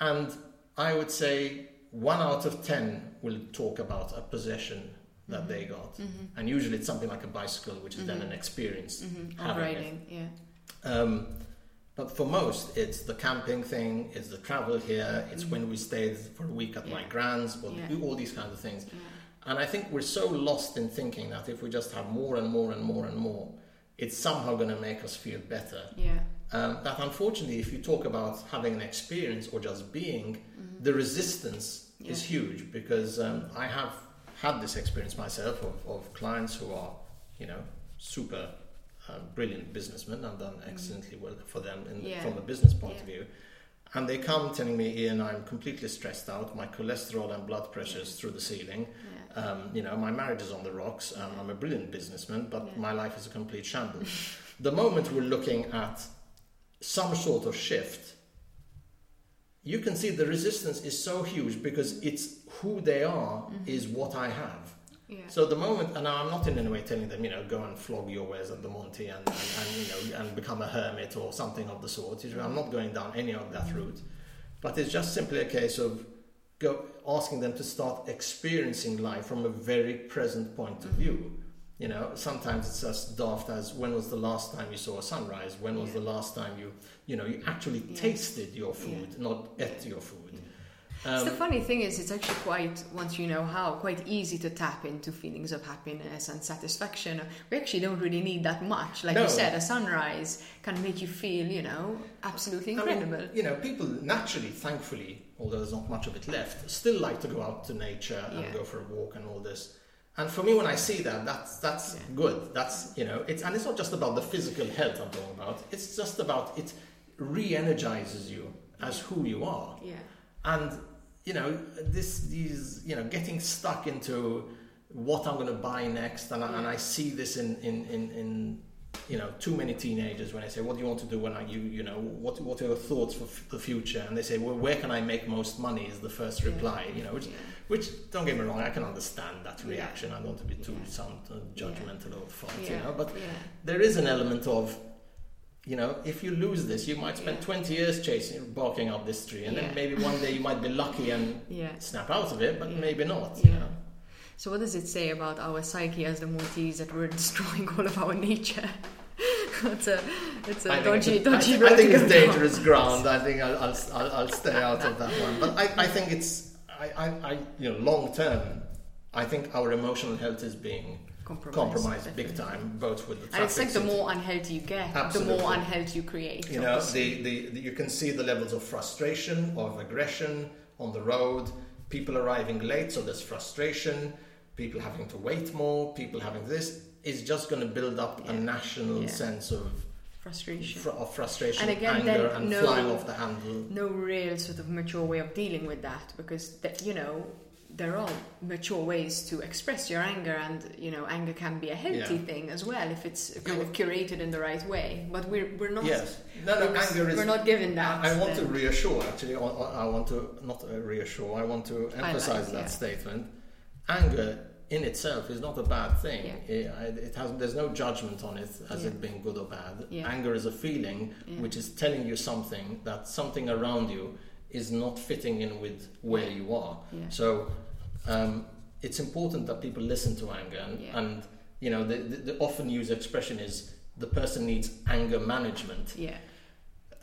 And I would say one out of ten will talk about a possession that they got. And usually it's something like a bicycle, which is then an experience. Mm-hmm. having it. Yeah. Um, but for most, it's the camping thing, it's the travel here, it's when we stayed for a week at my Yeah. grand's, or Yeah. all these kinds of things. Yeah. And I think we're so lost in thinking that if we just have more and more and more and more, it's somehow going to make us feel better. Yeah. Um, that unfortunately, if you talk about having an experience or just being, the resistance is Mm-hmm. Huge because um, I have had this experience myself of, of clients who are, you know, super uh, brilliant businessmen and done excellently well for them in, Yeah. from a business point Yeah. of view. And they come telling me, Ian, I'm completely stressed out. My cholesterol and blood pressure is through the ceiling. Yeah. Um, you know, my marriage is on the rocks. Um, I'm a brilliant businessman, but Yeah. my life is a complete shambles. *laughs* the moment we're looking at some sort of shift, you can see the resistance is so huge because it's who they are mm-hmm. is what I have. Yeah. So the moment, and I'm not in any way telling them, you know, go and flog your wares at the Monte and, and, and you know, and become a hermit or something of the sort. I'm not going down any of that route, but it's just simply a case of go asking them to start experiencing life from a very present point of mm-hmm. view. You know, sometimes it's as daft as when was the last time you saw a sunrise? When was Yeah. the last time you, you know, you actually Yeah. tasted your food, not ate your food. So the Um, funny thing is, it's actually quite once you know how quite easy to tap into feelings of happiness and satisfaction. We actually don't really need that much, like No. you said. A sunrise can make you feel, you know, absolutely I mean, incredible. you know, people naturally, thankfully, although there's not much of it left, still like to go out to nature and Yeah. go for a walk and all this. And for me, when I see that, that's that's Yeah. good. That's you know, it's and it's not just about the physical health I'm talking about. It's just about it re-energizes you as who you are. yeah, And you know, this these you know, getting stuck into what I'm going to buy next, and, I, and I see this in in in. in you know, too many teenagers when I say, "What do you want to do when I you you know what what are your thoughts for f- the future?" and they say, "Well, where can I make most money?" is the first Yeah. reply. You know, which yeah. which don't get me wrong, I can understand that Yeah. reaction. I don't want to be too Yeah. sound uh, judgmental or fault, yeah. you know, but yeah. there is an element of you know, if you lose this, you might spend Yeah. 20 years chasing, barking up this tree, and Yeah. then maybe one day you might be lucky and *laughs* yeah. snap out of it, but Yeah. maybe not. You Yeah. know? So what does it say about our psyche as the Maltese that we're *laughs* destroying all of our nature? *laughs* it's a it's a I dodgy I dodgy road I think it's down. dangerous ground. I think I'll, I'll, I'll, I'll stay out of that one. But I, I think it's, I, I, I, you know, long term, I think our emotional health is being Compromise, compromised big time, both with the And it's like the more unhealthy you get, the more unhealthy you create. You know, the, the, the, you can see the levels of frustration, of aggression on the road, people arriving late, so there's frustration, people having to wait more, people having this. Is just going to build up a national Yeah. sense of, frustration. fr- of frustration, And again, anger, and no- flying off the handle. no real sort of mature way of dealing with that because that you know there are mature ways to express your anger and you know anger can be a healthy Yeah. thing as well if it's kind Yeah. of curated in the right way but we're we're not Yes, no, no, anger is. we're not given that I I want to reassure, actually, I want to, not reassure, I want to emphasize that yeah. statement. Anger in itself is not a bad thing. Yeah. It, it has, there's no judgment on it as Yeah. it being good or bad. Yeah. Anger is a feeling which is telling you something that something around you is not fitting in with where you are. So um, it's important that people listen to anger. And, and you know, the, the, the often used expression is the person needs anger management. yeah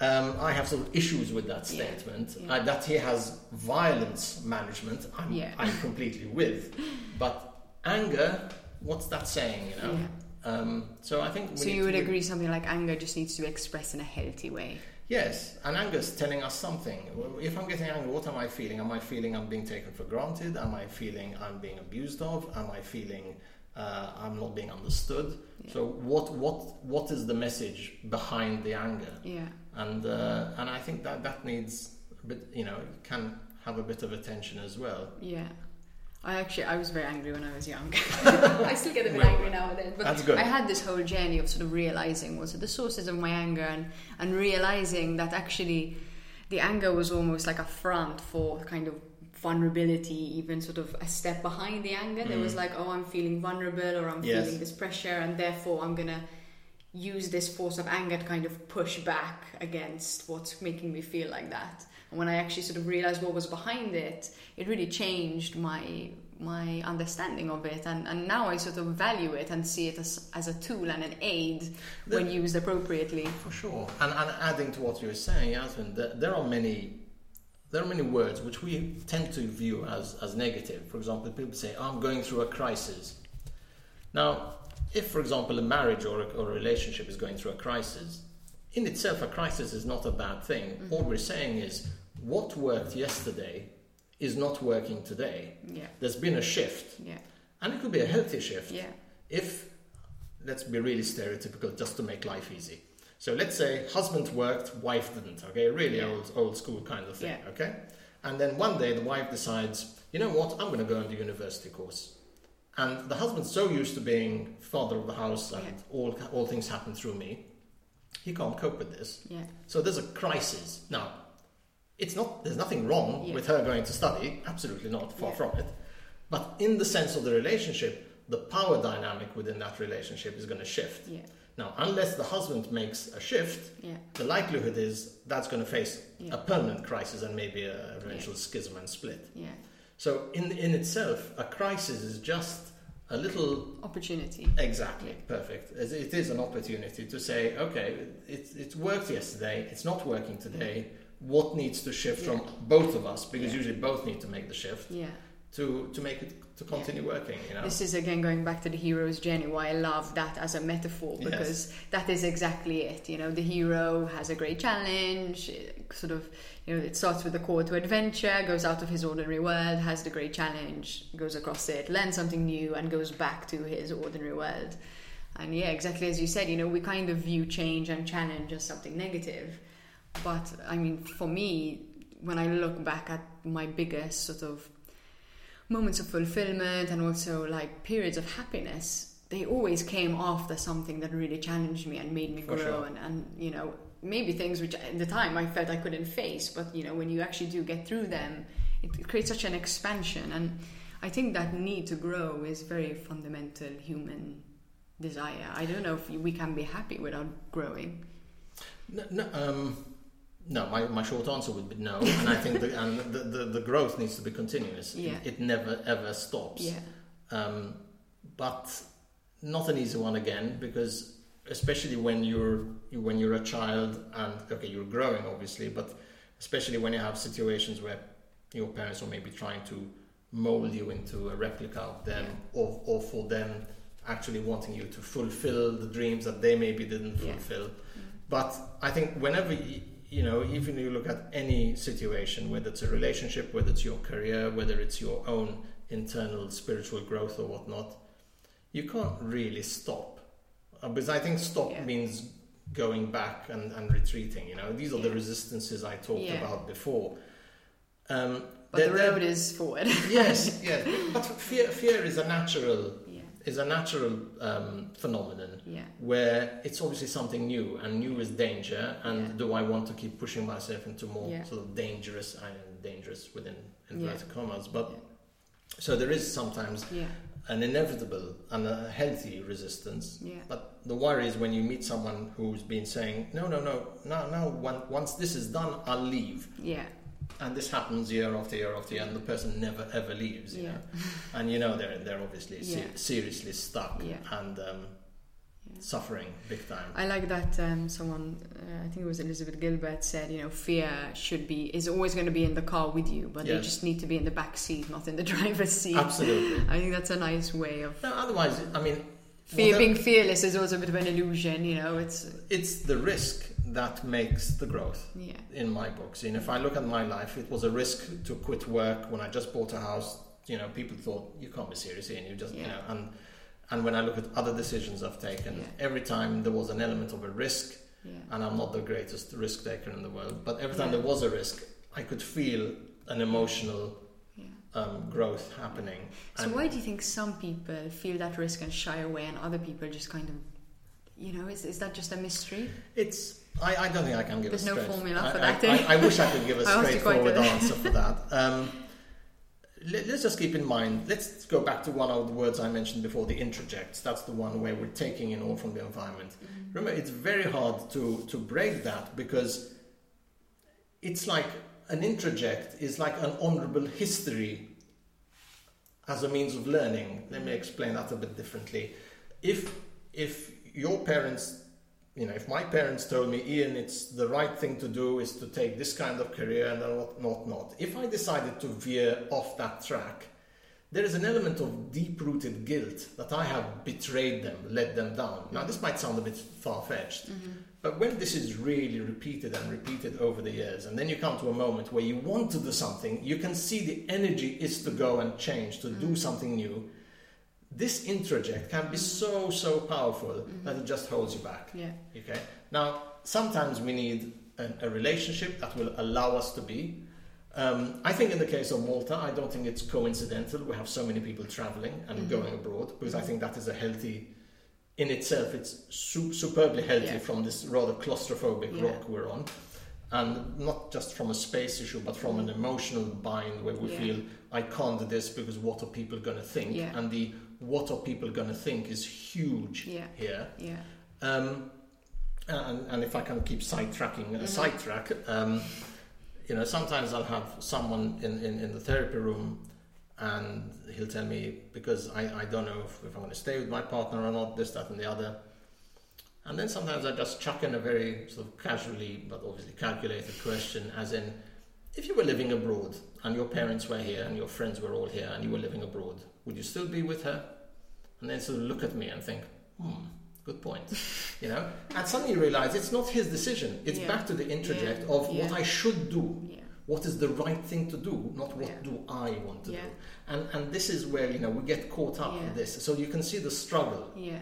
Um, I have some issues with that statement. Uh, that he has violence management, I'm. I'm completely with. *laughs* But anger, what's that saying? You know. yeah Um, so I think. we so you would agree something like anger just needs to be expressed in a healthy way Yes, and anger is telling us something. If I'm getting angry, what am I feeling? Am I feeling I'm being taken for granted? Am I feeling I'm being abused of? Am I feeling uh, I'm not being understood? Yeah. So what what what is the message behind the anger? yeah and uh, and I think that that needs a bit, you know, can have a bit of attention as well. yeah I actually I was very angry when I was young. *laughs* I still get a bit Well, angry now and then. But that's good. I had this whole journey of sort of realizing what are the sources of my anger and, and realizing that actually the anger was almost like a front for kind of vulnerability, even sort of a step behind the anger. There was Mm. like, oh, I'm feeling vulnerable or I'm Yes. feeling this pressure and therefore I'm gonna use this force of anger to kind of push back against what's making me feel like that. And when I actually sort of realized what was behind it, it really changed my my understanding of it and, and now I sort of value it and see it as, as a tool and an aid when used appropriately. For sure. And, and adding to what you were saying, Yasmin, there, there are many there are many words which we tend to view as, as negative. For example, people say, I'm going through a crisis. Now, if, for example, a marriage or a, or a relationship is going through a crisis, in itself, a crisis is not a bad thing. Mm-hmm. All we're saying is what worked yesterday is not working today. Yeah, There's been a shift, yeah, and it could be a healthy shift. yeah, If let's be really stereotypical just to make life easy. So let's say husband worked, wife didn't. Okay, really Yeah. old old school kind of thing. Yeah. Okay, and then one day the wife decides, you know what, I'm going to go on the university course. And the husband's so used to being father of the house and Yeah. all all things happen through me, he can't cope with this. Yeah. So there's a crisis. Now, it's not there's nothing wrong Yeah. with her going to study, absolutely not, far Yeah. from it. But in the sense of the relationship, the power dynamic within that relationship is going to shift. Yeah. Now, unless the husband makes a shift, Yeah. the likelihood is that's going to face a permanent crisis and maybe a eventual schism and split. Yeah. So, in in itself, a crisis is just a little Opportunity. Exactly, perfect. It it is an opportunity to say, okay, it, it worked yesterday, it's not working today. What needs to shift from both of us? Because Yeah. usually both need to make the shift Yeah. to, to make it to continue working. You know, This is again going back to the hero's journey. Why I love that as a metaphor Yes. because that is exactly it. You know, the hero has a great challenge. Sort of, you know, it starts with a call to adventure, goes out of his ordinary world, has the great challenge, goes across it, learns something new, and goes back to his ordinary world. And yeah, exactly as you said, you know, we kind of view change and challenge as something negative. But I mean, for me, when I look back at my biggest sort of moments of fulfillment and also like periods of happiness they always came after something that really challenged me and made me For grow sure. and, and you know maybe things which at the time i felt i couldn't face but you know when you actually do get through them it creates such an expansion. And i think that need to grow is very fundamental human desire. I don't know if we can be happy without growing. No, no, um, no my, my short answer would be no. And I think the, and the, the, the growth needs to be continuous. Yeah. It, it never ever stops. yeah um, but not an easy one again because especially when you're when you're a child and okay you're growing obviously but especially when you have situations where your parents are maybe trying to mold you into a replica of them or, or for them actually wanting you to fulfill the dreams that they maybe didn't Yeah. fulfill but I think whenever you, you know, even you look at any situation, whether it's a relationship, whether it's your career, whether it's your own internal spiritual growth or whatnot, you can't really stop. Uh, because I think stop Yeah. means going back and, and retreating. You know, these are the resistances I talked Yeah. about before. Um, but they're- the they're- road is forward *laughs* yes, *laughs* yes, but fear, fear is a natural yeah is a natural um, phenomenon yeah where it's obviously something new and new is danger and Yeah. do I want to keep pushing myself into more Yeah. sort of dangerous I am dangerous within Yeah. inverted commas but Yeah. so there is sometimes yeah an inevitable and a healthy resistance yeah but the worry is when you meet someone who's been saying no no no no no once this is done I'll leave yeah and this happens year after year after year and the person never ever leaves you yeah know and you know they're they're obviously *laughs* se- seriously stuck Yeah. and um, Yeah. Suffering big time I like that um, someone, uh, I think it was Elizabeth Gilbert, said, you know, fear should be is always going to be in the car with you, but they just need to be in the back seat, not in the *laughs* driver's seat. Absolutely. I think that's a nice way of No, otherwise, I mean, fear. whatever- Being fearless is also a bit of an illusion, you know. It's it's the risk that makes the growth. yeah, In my books, and if I look at my life, it was a risk to quit work when I just bought a house. You know, people thought you can't be serious here, and you just, you know, and and when I look at other decisions I've taken, Yeah. every time there was an element of a risk, yeah, and I'm not the greatest risk taker in the world, but every time Yeah. there was a risk, I could feel an emotional um, growth happening. So why do you think some people feel that risk and shy away, and other people just kind of, you know, is is that just a mystery? It's. I, I don't think I can give There's a no straight. formula I, for I, that, eh? I, I wish I could give a *laughs* I asked you quite straightforward answer for that. Um, let, us just keep in mind. Let's go back to one of the words I mentioned before, the introjects. That's the one where we're taking in all from the environment. Mm-hmm. Remember, it's very hard to to break that because it's like an introject is like an honourable history as a means of learning. Let me explain that a bit differently. If if your parents, you know, if my parents told me, Ian, it's the right thing to do is to take this kind of career and not not not. If I decided to veer off that track, there is an element of deep-rooted guilt that I have betrayed them, let them down. Now, this might sound a bit far-fetched, mm-hmm. but when this is really repeated and repeated over the years, and then you come to a moment where you want to do something, you can see the energy is to go and change, to mm-hmm. do something new. This introject can be so so powerful that it just holds you back. Yeah. Okay. Now, sometimes we need a, a relationship that will allow us to be. Um, I think in the case of Malta, I don't think it's coincidental. We have so many people traveling and Mhm. going abroad because I think that is a healthy, in itself, it's su- superbly healthy Yeah. from this rather claustrophobic Yeah. rock we're on. And not just from a space issue, but from an emotional bind where we Yeah. feel, I can't do this because what are people going to think? Yeah. And the what are people going to think is huge Yeah. here. Yeah. Um, and, and if I can keep sidetracking a Mhm. sidetrack, um, you know, sometimes I'll have someone in, in, in the therapy room and he'll tell me, because I, I don't know if, if I'm going to stay with my partner or not, this, that, and the other. And then sometimes I just chuck in a very sort of casually, but obviously calculated question, as in, if you were living abroad and your parents were here and your friends were all here and you were living abroad, would you still be with her? And then sort of look at me and think, hmm, good point. *laughs* you know? And suddenly you realize it's not his decision. It's Yeah. back to the introject Yeah. of what I should do. Yeah. What is the right thing to do, not what Yeah. do I want to Yeah. do. And and this is where, you know, we get caught up Yeah. in this. So you can see the struggle, Yeah.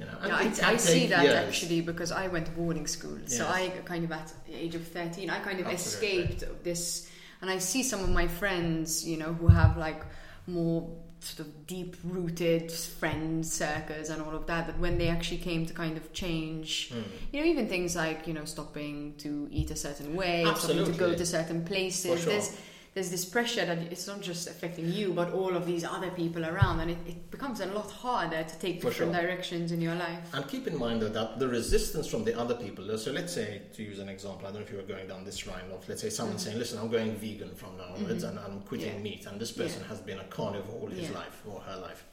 You know. Yeah, it I, I see take that years. actually because I went to boarding school. So I kind of at the age of 13, I kind of Absolutely. escaped this. And I see some of my friends, you know, who have like more sort of deep rooted friend circles and all of that, that when they actually came to kind of change, Hmm. you know, even things like, you know, stopping to eat a certain way, or stopping to go to certain places. For sure. There's there's this pressure that it's not just affecting you, but all of these other people around, and it, it becomes a lot harder to take For different sure. directions in your life. And keep in mind though, that the resistance from the other people, so let's say, to use an example, I don't know if you were going down this line of, let's say someone Mhm. saying, listen, I'm going vegan from now onwards and I'm quitting Yeah. meat, and this person Yeah. has been a carnivore all his Yeah. life or her life.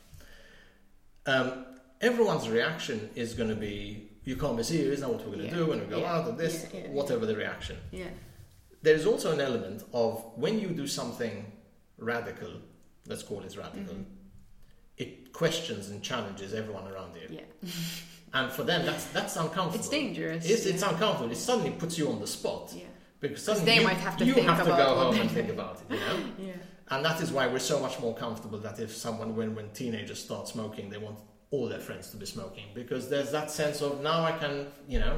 Um, everyone's reaction is going to be, you can't be serious, now what we're going to do when we go out, and this, whatever the reaction. Yeah. There's also an element of when you do something radical, let's call it radical, Mhm. it questions and challenges everyone around you. Yeah. *laughs* And for them, that's that's uncomfortable. It's dangerous. It's, yeah. it's uncomfortable. It suddenly puts you on the spot yeah. Because suddenly they you, might have to you think have to go home and think about it. You know, *laughs* Yeah. and that is why we're so much more comfortable that if someone, when when teenagers start smoking, they want all their friends to be smoking because there's that sense of now I can, you know,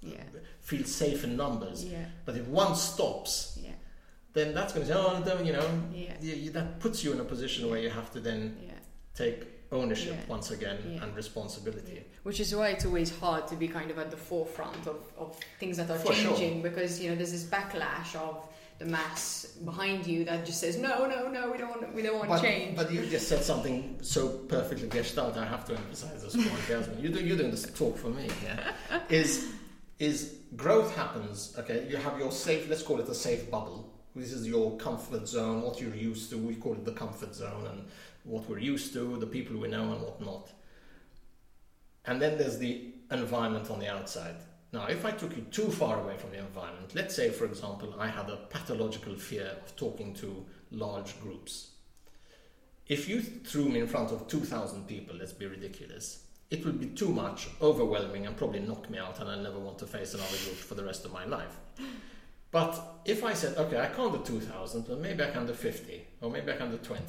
Yeah. Feel safe in numbers. Yeah. But if one stops, Yeah. then that's going to say, oh, don't, you know, Yeah. you, that puts you in a position where you have to then Yeah. take ownership Yeah. once again Yeah. and responsibility. Which is why it's always hard to be kind of at the forefront of, of things that are For sure. changing because you know there's this backlash of the mass behind you that just says no no no we don't want we don't want But, change but you just said something so perfectly gestalt. I have to emphasize this point, Jasmine. You do, you're doing this talk for me here. *laughs* Is is growth happens? Okay, you have your safe. Let's call it a safe bubble. This is your comfort zone. What you're used to. We call it the comfort zone, and what we're used to, the people we know, and what not. And then there's the environment on the outside. Now, if I took you too far away from the environment, let's say, for example, I had a pathological fear of talking to large groups. If you threw me in front of 2,000 people, let's be ridiculous, it would be too much, overwhelming, and probably knock me out, and I never want to face another group for the rest of my life. But if I said, okay, I can't do 2,000, but maybe I can do 50, or maybe I can do 20,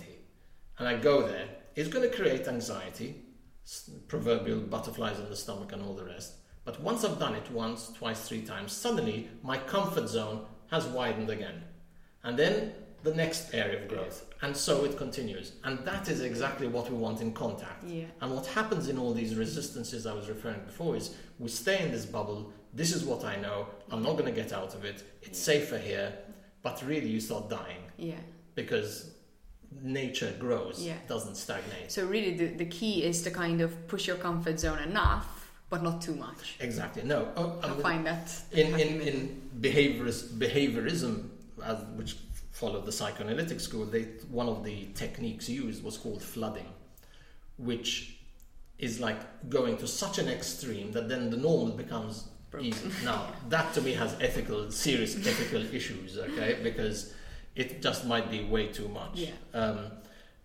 and I go there, it's going to create anxiety, proverbial butterflies in the stomach, and all the rest. But once I've done it once, twice, three times, suddenly my comfort zone has widened again. And then the next area of growth. And so it continues. And that is exactly what we want in contact. yeah And what happens in all these resistances I was referring before is we stay in this bubble. This is what I know. I'm not going to get out of it. It's safer here. But really, you start dying yeah because nature grows, Yeah. doesn't stagnate. so really the, the key is to kind of push your comfort zone enough but not too much Exactly. No. Oh, I I mean, find that in, in, in behavioris, behaviorism, as, which followed the psychoanalytic school, they, one of the techniques used was called flooding, which is like going to such an extreme that then the normal becomes Broken. easy. Now, that to me has ethical, serious ethical issues, okay, because it just might be way too much. Yeah. Um,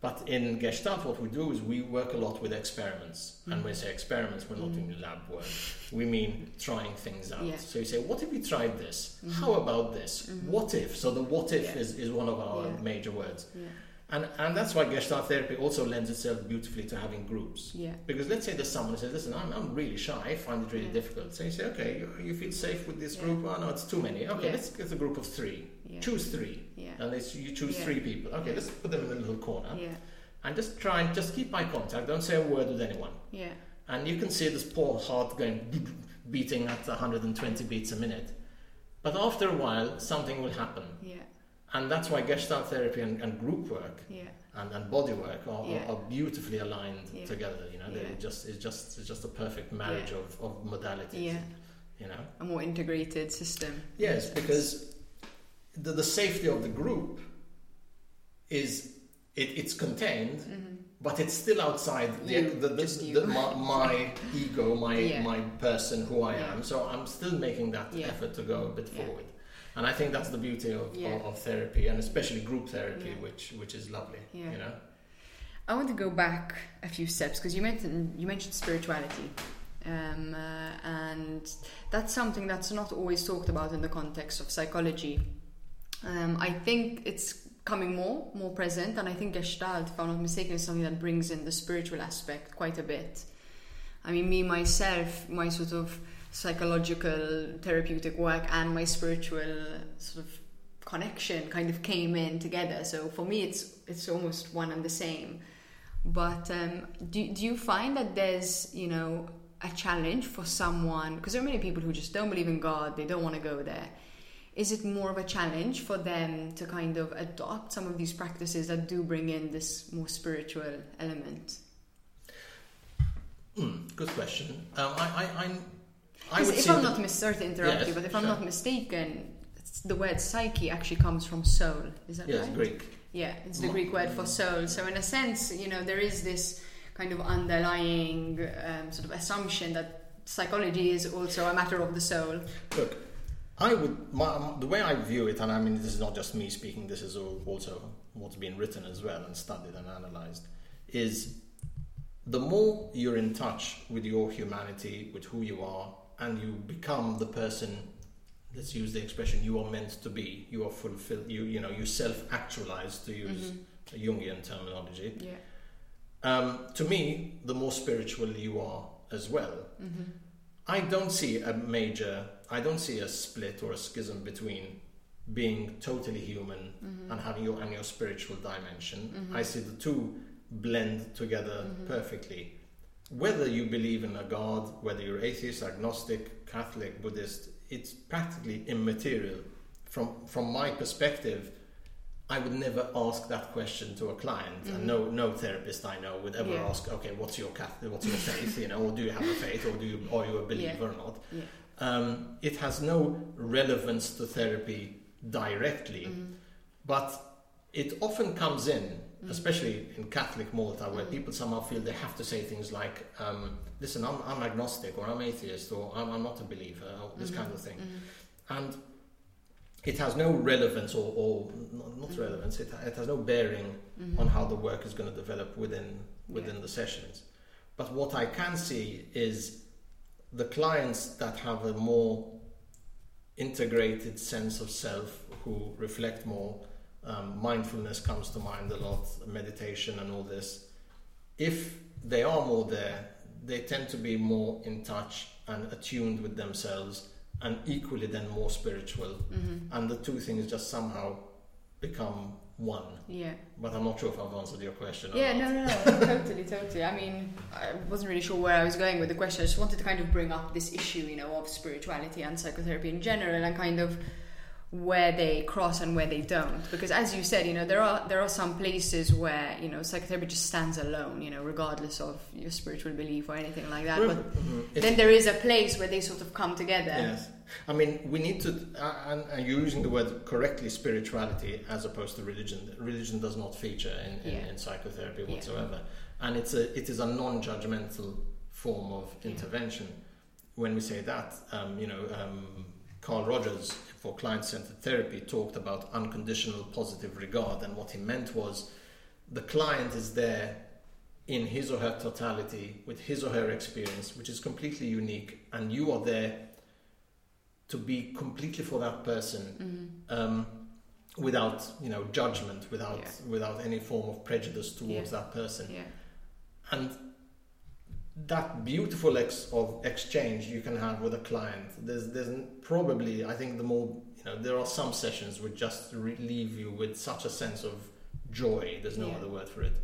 but in Gestalt, what we do is we work a lot with experiments. And when we say experiments, we're not doing lab work. We mean trying things out. Yeah. So you say, what if we tried this? Mhm. How about this? Mhm. What if? So the what if Yeah. is, is one of our Yeah. major words. yeah And, and that's why Gestalt therapy also lends itself beautifully to having groups. Yeah. Because let's say there's someone who says, listen, I'm, I'm really shy, I find it really difficult. So you say, okay, you, you feel safe with this group? Oh, no, it's too many. Okay, let's get a group of three. Choose three. Yeah. And you choose three people. Okay, let's put them in a little corner. Yeah. And just try and just keep eye contact. Don't say a word with anyone. Yeah. And you can see this poor heart going *laughs* beating at 120 beats a minute. But after a while, something will happen. Yeah. And that's why Gestalt therapy and, and group work Yeah. and, and body work are, Yeah. are, are beautifully aligned Yeah. together. You know, they just it's just it's just a perfect marriage of, of modalities. Yeah. You know. A more integrated system. Yes, because the, the safety of the group is it, it's contained, Mhm. But it's still outside the, the, the, the, my, my *laughs* ego, my Yeah. my person, who I Yeah. am. So I'm still making that Yeah. effort to go a bit forward. And I think that's the beauty of, of, of therapy, and especially group therapy, which which is lovely. You know. I want to go back a few steps because you mentioned you mentioned spirituality, um, uh, and that's something that's not always talked about in the context of psychology. Um, I think it's coming more more present, and I think Gestalt, if I'm not mistaken, is something that brings in the spiritual aspect quite a bit. I mean, me myself, my sort of psychological therapeutic work and my spiritual sort of connection kind of came in together. So for me, it's it's almost one and the same. But um, do do you find that there's you know a challenge for someone because there are many people who just don't believe in God, they don't want to go there. Is it more of a challenge for them to kind of adopt some of these practices that do bring in this more spiritual element? Mm, good question. Um, I, I, I'm, I if I'm not mis- sorry to interrupt Yes, you, but if I'm not mistaken, the word psyche actually comes from soul. Is that yes, right? Greek. Yeah, it's the Greek word for soul. So in a sense, you know, there is this kind of underlying um, sort of assumption that psychology is also a matter of the soul. Look, I would my, the way I view it, and I mean this is not just me speaking. This is all, also what's been written as well and studied and analyzed. Is the more you're in touch with your humanity, with who you are, and you become the person. Let's use the expression you are meant to be. You are fulfilled. You you know you self-actualize to use Mhm. Jungian terminology. Yeah. Um, to me, the more spiritual you are as well. hmm I don't see a major, I don't see a split or a schism between being totally human hmm and having your and your spiritual dimension. Mhm. I see the two blend together Mhm. perfectly. Whether you believe in a god, whether you're atheist, agnostic, Catholic, Buddhist, it's practically immaterial. From from my perspective, I would never ask that question to a client, Mhm. and no no therapist I know would ever Yeah. ask, okay, what's your what's your faith, you know, or do you have a faith, or do you are you a believer or not? Yeah. Um, it has no relevance to therapy directly, Mhm. but it often comes in, Mhm. especially in Catholic Malta, where Mhm. people somehow feel they have to say things like, um, "Listen, I'm, I'm agnostic, or I'm atheist, or I'm, I'm not a believer," or this kind of thing, and it has no relevance or, or not, not Mhm. relevance. It, it has no bearing Mhm. on how the work is going to develop within within the sessions. But what I can see is the clients that have a more integrated sense of self, who reflect more. Um, mindfulness comes to mind a lot, meditation and all this. If they are more there, they tend to be more in touch and attuned with themselves, and equally then more spiritual. Mhm. And the two things just somehow become one. Yeah. But I'm not sure if I've answered your question. Or Yeah, no, no, no, *laughs* totally, totally. I mean, I wasn't really sure where I was going with the question. I just wanted to kind of bring up this issue, you know, of spirituality and psychotherapy in general, and kind of where they cross and where they don't. Because as you said, you know, there are there are some places where you know psychotherapy just stands alone, you know, regardless of your spiritual belief or anything like that. But mhm. Then there is a place where they sort of come together. Yes. I mean, we need to, uh, and, and you're using the word correctly, spirituality, as opposed to religion. Religion does not feature in, in, Yeah. in psychotherapy Yeah. whatsoever. And it's a, it is a non judgmental form of Yeah. intervention. When we say that, um, you know, um, Carl Rogers for client centered therapy talked about unconditional positive regard, and what he meant was the client is there in his or her totality with his or her experience, which is completely unique, and you are there to be completely for that person. Mhm. Um, without you know judgment, without Yeah. without any form of prejudice towards Yeah. that person, Yeah. and that beautiful ex of exchange you can have with a client. There's there's probably I think the more you know there are some sessions which just leave you with such a sense of joy. There's no Yeah. other word for it.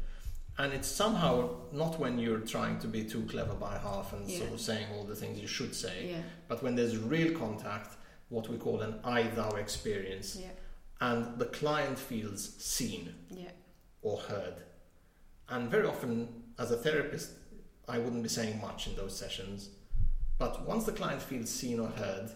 And it's somehow not when you're trying to be too clever by half and sort of saying all the things you should say, Yeah. but when there's real contact, what we call an I thou experience, Yeah. and the client feels seen Yeah. or heard. And very often, as a therapist, I wouldn't be saying much in those sessions, but once the client feels seen or heard,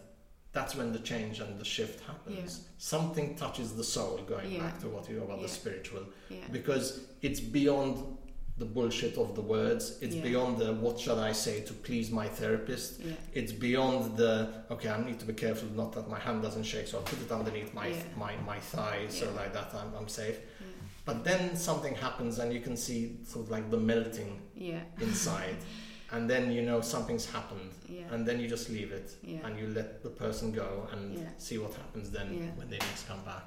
that's when the change and the shift happens. Yeah. Something touches the soul, going Yeah. back to what you know about Yeah. the spiritual, Yeah. because it's beyond the bullshit of the words. It's beyond the what should I say to please my therapist. It's beyond the okay. I need to be careful not that my hand doesn't shake, so I'll put it underneath my my, my thigh, so like that I'm, I'm safe. But then something happens, and you can see sort of like the melting Yeah. inside, and then you know something's happened, Yeah. and then you just leave it, Yeah. and you let the person go and Yeah. see what happens then when they next come back.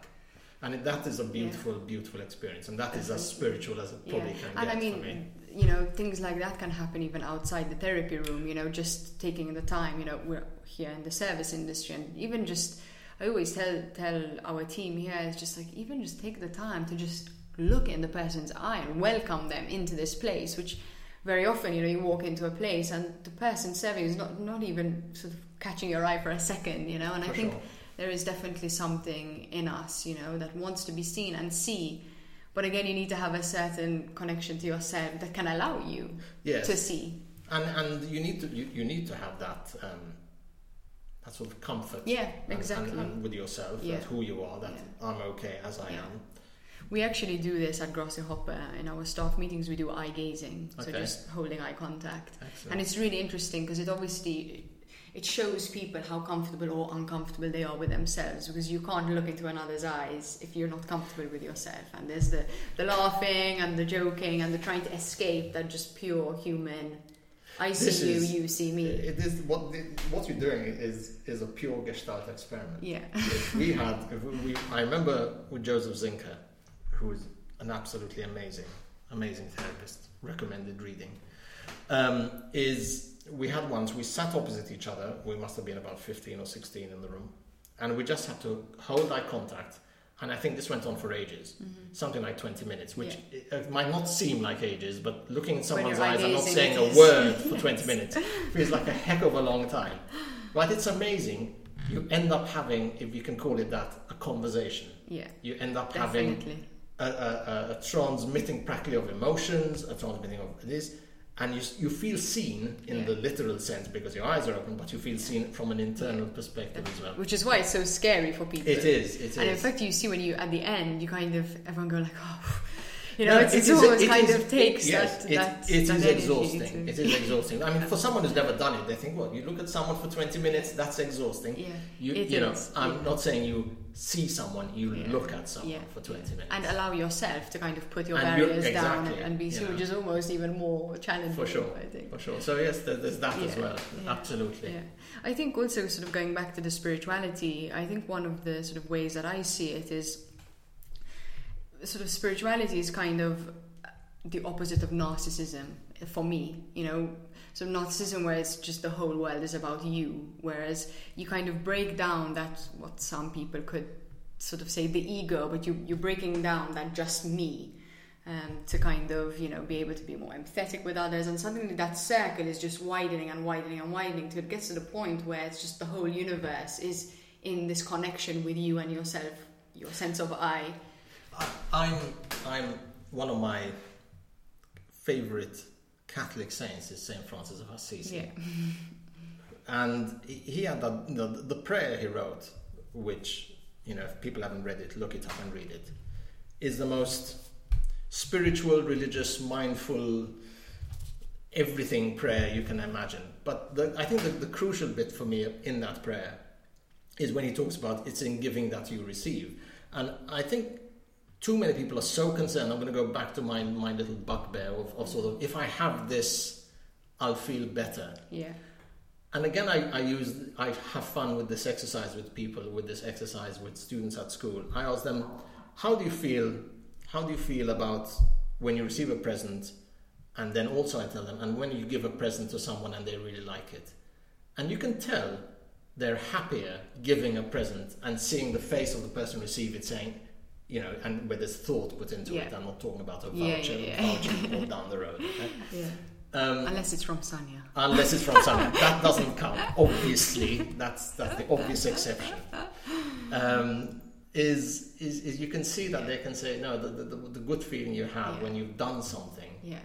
And it, that is a beautiful, beautiful experience, and that is as spiritual as it probably can and get I mean, for me. you know, things like that can happen even outside the therapy room. You know, just taking the time. You know, we're here in the service industry, and even just, I always tell tell our team here, it's just like even just take the time to just look in the person's eye and welcome them into this place, which. Very often, you know, you walk into a place and the person serving is not, not even sort of catching your eye for a second, you know. And I think sure. there is definitely something in us, you know, that wants to be seen and see. But again, you need to have a certain connection to yourself that can allow you Yes, to see. and and you need to you, you need to have that um, that sort of comfort. Yeah, and- and- exactly. And, with yourself, Yeah. that who you are, that Yeah. I'm okay as I Yeah. am. We actually do this at Grasshopper uh, in our staff meetings. We do eye gazing, so Okay. just holding eye contact, Excellent. and it's really interesting because it obviously it shows people how comfortable or uncomfortable they are with themselves because you can't look into another's eyes if you're not comfortable with yourself. And there's the the laughing and the joking and the trying to escape that just pure human. I see This you, is- you see me. It is what what you're doing is is a pure Gestalt experiment. Yeah. If we had, if we, we, I remember with Joseph Zinker, who is an absolutely amazing, amazing therapist, recommended reading. Um, is we had once we sat opposite each other. We must have been about fifteen or sixteen in the room, and we just had to hold eye contact. And I think this went on for ages, something like twenty minutes, which it, it might not seem like ages, but looking in someone's eyes and not saying a word for *laughs* twenty minutes feels like a heck of a long time. But it's amazing. You end up having, if you can call it that, a conversation. Yeah. You end up having Definitely. a, a, a, a transmitting practically of emotions, a transmitting of this, and you, you feel seen in Yeah. the literal sense because your eyes are open, but you feel seen from an internal perspective as well. Which is why it's so scary for people. It is, it is. And in fact, you see when you at the end, you kind of everyone go like, oh, you know, No, it's, it it's is- it kind is- of takes yes, that. it- that, it that is exhausting. It is exhausting. I mean, for someone who's never done it, they think, well, you look at someone for 20 minutes, that's exhausting. Yeah, You, you know, is, I'm yeah. not saying you see someone, you Yeah. look at someone Yeah, for 20 minutes. and allow yourself to kind of put your And barriers down and be seen, which is almost even more challenging. For sure. I think. For sure. So, yes, there- there's that as well. yeah. Absolutely. Yeah, I think also sort of going back to the spirituality. I think one of the sort of ways that I see it is sort of spirituality is kind of the opposite of narcissism for me. You know, so narcissism where it's just the whole world is about you, whereas you kind of break down that what some people could sort of say the ego, but you you're breaking down that just me. Um, to kind of you know be able to be more empathetic with others and suddenly that circle is just widening and widening and widening till it gets to the point where it's just the whole universe is in this connection with you and yourself your sense of I I, I'm, I'm one of my favorite Catholic saints is Saint Francis of Assisi. yeah *laughs* and he- had you know, the prayer he wrote, which you know, if people haven't read it, look it up and read it, is the most spiritual, religious, mindful, everything prayer you can imagine. But the, I think the, the crucial bit for me in that prayer is when he talks about it's in giving that you receive, and I think. Too many people are so concerned. I'm going to go back to my, my little bugbear of, of sort of if I have this, I'll feel better. yeah and again, I, I use I have fun with this exercise with people, with this exercise with students at school. I ask them, how do you feel? How do you feel about when you receive a present? And then also I tell them, and when you give a present to someone and they really like it, and you can tell they're happier giving a present and seeing the face of the person receive it, saying, you know, and with this thought put into Yeah. it. I'm not talking about a Yeah, voucher, yeah, yeah. voucher *laughs* you down the road. okay? Yeah. Um, Unless it's from Sanya. unless it's from someone *laughs* that doesn't count. Obviously, that's that's the obvious exception. Um, is, is is you can see that they can say no, the, the, the, the good feeling you have Yeah. when you've done something Yeah.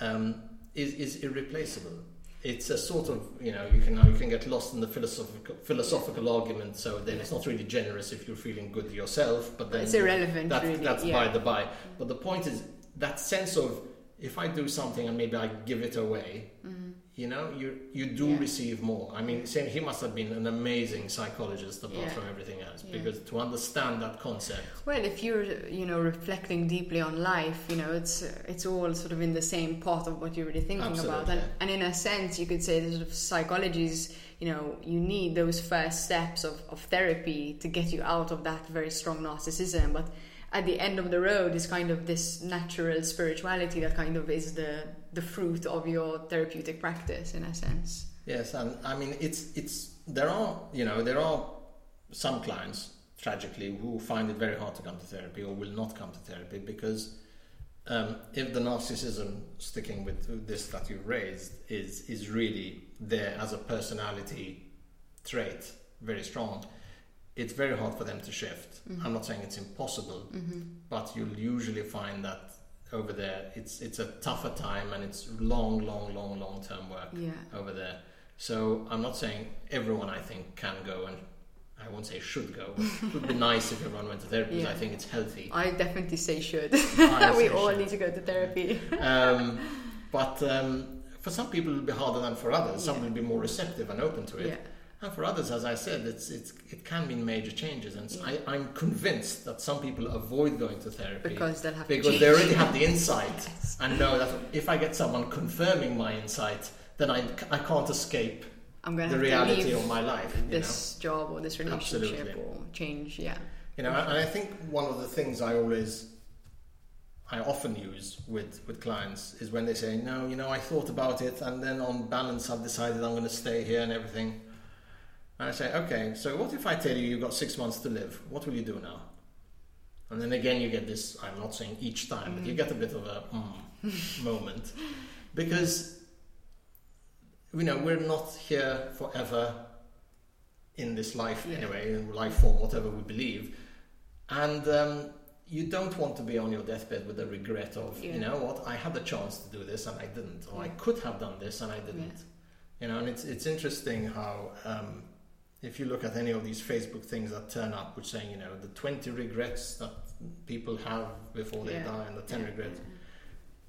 um, is is irreplaceable. It's a sort of you know you can you can get lost in the philosophical philosophical argument. So then it's not really generous if you're feeling good yourself, but then It's irrelevant, that, really. that's yeah. by the by. But the point is that sense of if I do something and maybe I give it away, mm-hmm. You know, you you do. Yeah. receive more. I mean, saying he must have been an amazing psychologist apart Yeah. from everything else, Yeah. because to understand that concept, Well, if you're, you know, reflecting deeply on life, you know, it's it's all sort of in the same part of what you're really thinking about, Absolutely. and, and in a sense, you could say that sort of psychology is, you know, you need those first steps of, of therapy to get you out of that very strong narcissism, but at the end of the road is kind of this natural spirituality that kind of is the the fruit of your therapeutic practice in a sense. yes, and I mean it's it's there are you know there are some clients tragically who find it very hard to come to therapy or will not come to therapy because um, if the narcissism sticking with this that you've raised is is really there as a personality trait very strong it's very hard for them to shift i'm not saying it's impossible but you'll usually find that over there it's it's a tougher time and it's long long long long term work Yeah. over there so i'm not saying everyone i think can go and i won't say should go it would be *laughs* nice if everyone went to therapy because Yeah. i think it's healthy I definitely say should. *laughs* We all should. need to go to therapy. um, but um, for some people it'll be harder than for others. Some Yeah. will be more receptive and open to it. And for others, as I said, it's, it's, it can mean major changes. And Yeah. I, I'm convinced that some people avoid going to therapy Because they'll have because they already have the insight *laughs* Yes. and know that if I get someone confirming my insight, then I, I can't escape I'm gonna the reality to of my life. You know? this job or this relationship Absolutely. or change. Yeah, You know, and I think one of the things I always, I often use with, with clients is when they say, no, you know, I thought about it and then on balance I've decided I'm going to stay here and everything. And I say, okay, so what if I tell you you've got six months to live? What will you do now? And then again, you get this, I'm not saying each time, but you get a bit of a mm, moment. Because, you know, we're not here forever in this life Yeah. anyway, in life form, whatever we believe. And um, you don't want to be on your deathbed with the regret of, Yeah. you know what, I had the chance to do this and I didn't, or I could have done this and I didn't. Yeah. You know, and it's it's interesting how um, if you look at any of these Facebook things that turn up, which saying, you know, the 20 regrets that people have before they Yeah. die and the 10 Yeah. regrets.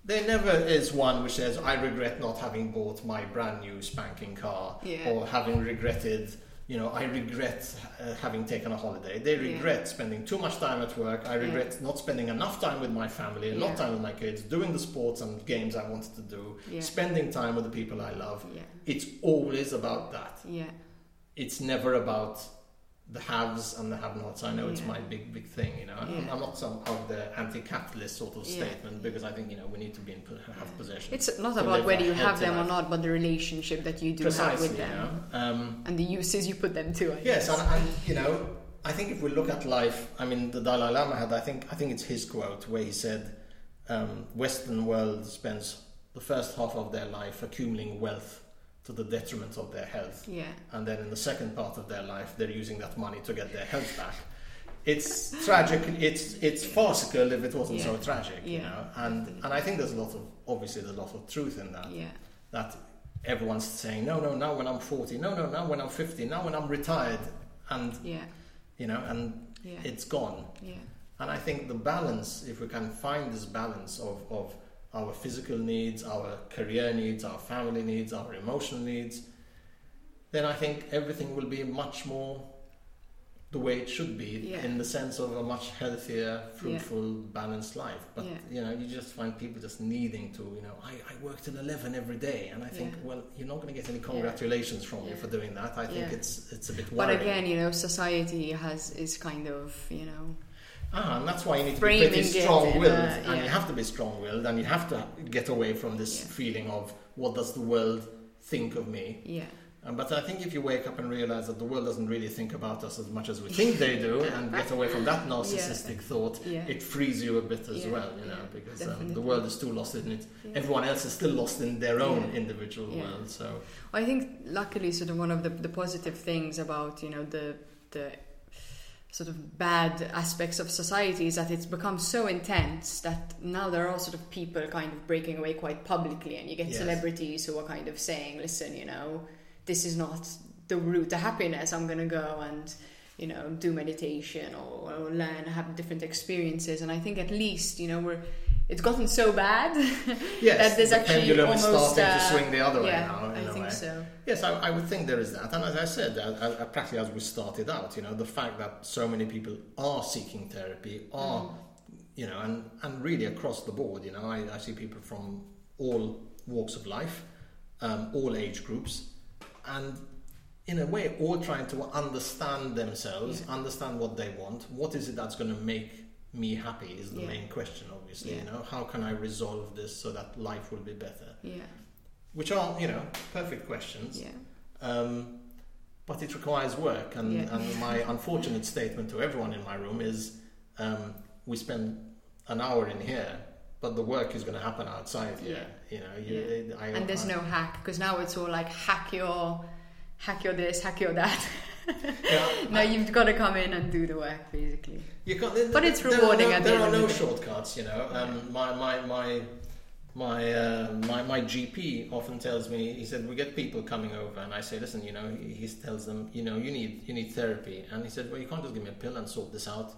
There never is one which says, I regret not having bought my brand new spanking car Yeah. or having regretted, you know, I regret uh, having taken a holiday. They regret spending too much time at work. I regret not spending enough time with my family, enough time with my kids, doing the sports and games I wanted to do, spending time with the people I love. Yeah, It's always about that. yeah, It's never about the haves and the have-nots. I know it's my big, big thing. You know, I'm, Yeah. I'm not some of the anti-capitalist sort of Yeah. statement because I think you know we need to be in have possession. It's not about whether you have them or not, but the relationship that you do have Precisely, with you them know. Um, and the uses you put them to. I Yes, and, and you know, I think if we look at life, I mean, the Dalai Lama had, I think, I think it's his quote where he said, um, "Western world spends the first half of their life accumulating wealth to the detriment of their health, yeah, and then in the second part of their life, they're using that money to get their health back." It's tragic. It's it's farcical if it wasn't so Yeah. tragic, you know. And and I think there's a lot of obviously there's a lot of truth in that yeah, that everyone's saying, no, no, now when I'm 40, no, no, now when I'm 50, now when I'm retired, and yeah, you know, and yeah, it's gone. yeah, And I think the balance, if we can find this balance of, of our physical needs, our career needs, our family needs, our emotional needs, then I think everything will be much more the way it should be Yeah. in the sense of a much healthier, fruitful, balanced life. But Yeah. you know, you just find people just needing to, you know, I, I work till eleven every day, and I think, Yeah. well, you're not going to get any congratulations from me for doing that. I think Yeah. it's it's a bit worrying. But again, you know, society has is kind of you know Ah, and that's why you need to be pretty strong-willed, and yeah. you have to be strong-willed, and you have to get away from this Yeah. feeling of what does the world think of me. yeah Um, but I think if you wake up and realize that the world doesn't really think about us as much as we think they do, *laughs* and get away from that narcissistic thought, yeah it frees you a bit as Yeah, well, you know, because um, the world is too lost in it. Yeah. Everyone else is still lost in their own Yeah. individual Yeah. world. So I think luckily sort of one of the, the positive things about you know the the sort of bad aspects of society is that it's become so intense that now there are sort of people kind of breaking away quite publicly and you get Yes. celebrities who are kind of saying listen you know this is not the route to happiness i'm going to go and you know do meditation or, or learn have different experiences and i think at least you know we're it's gotten so bad *laughs* yes, that there's the actually pendulum is almost starting to uh, swing the other way yeah, now. In i a think way. so Yes, I, I would think there is that, and as I said, uh, uh, practically as we started out, you know, the fact that so many people are seeking therapy, are, Mm. you know, and, and really across the board, you know, I, I see people from all walks of life, um, all age groups, and in a way, all trying to understand themselves, Yeah. understand what they want. What is it that's going to make me happy? Is the Yeah. main question, obviously. Yeah. You know, how can I resolve this so that life will be better? yeah Which are, you know, perfect questions. yeah Um, but it requires work, and, Yeah. and my *laughs* unfortunate statement to everyone in my room is um, we spend an hour in here, but the work is going to happen outside here. You know, you, I, and there's I- no hack because now it's all like hack your hack your this hack your that *laughs* *laughs* Yeah, now I- you've got to come in and do the work basically. You can't, there- But it's there are rewarding no- there are no shortcuts, you know. Um, my my my my, uh, my my GP often tells me he said we get people coming over and I say listen you know he, he tells them you know you need you need therapy. And he said well you can't just give me a pill and sort this out.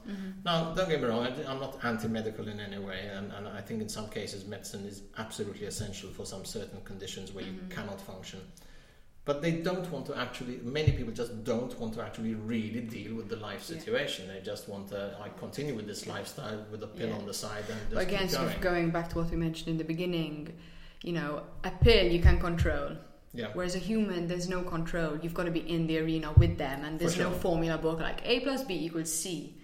Now don't get me wrong I'm not anti-medical in any way and, and I think in some cases medicine is absolutely essential for some certain conditions where you cannot function but they don't want to actually many people just don't want to actually really deal with the life Yeah. situation. They just want to like continue with this lifestyle with a pill Yeah. on the side and again sort going of going. back to what we mentioned in the beginning you know a pill you can control. Yeah. Whereas a human there's no control. You've got to be in the arena with them and there's For no formula book like a plus b equals c.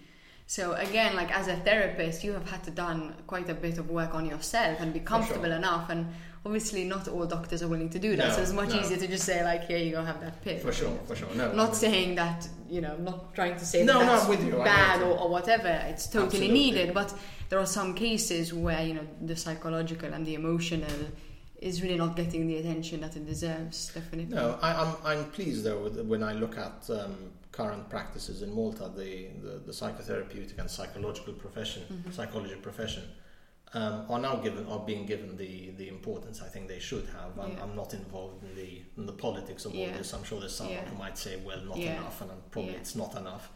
So again like as a therapist you have had to done quite a bit of work on yourself and be comfortable sure. enough and obviously not all doctors are willing to do that No, so it's much no. easier to just say like here you go have that pill for sure for sure no not saying that you know not trying to say No, that that's with you, bad or, or whatever it's totally Absolutely. needed but there are some cases where you know the psychological and the emotional is really not getting the attention that it deserves definitely No, I, I'm, I'm pleased though with, when I look at um, current practices in Malta, the, the, the psychotherapeutic and psychological profession, Mm-hmm. psychology profession, um, are now given are being given the, the importance I think they should have. I'm, Yeah. I'm not involved in the in the politics of all Yeah. this. I'm sure there's someone Yeah. who might say, well, not enough, and I'm, probably it's not enough.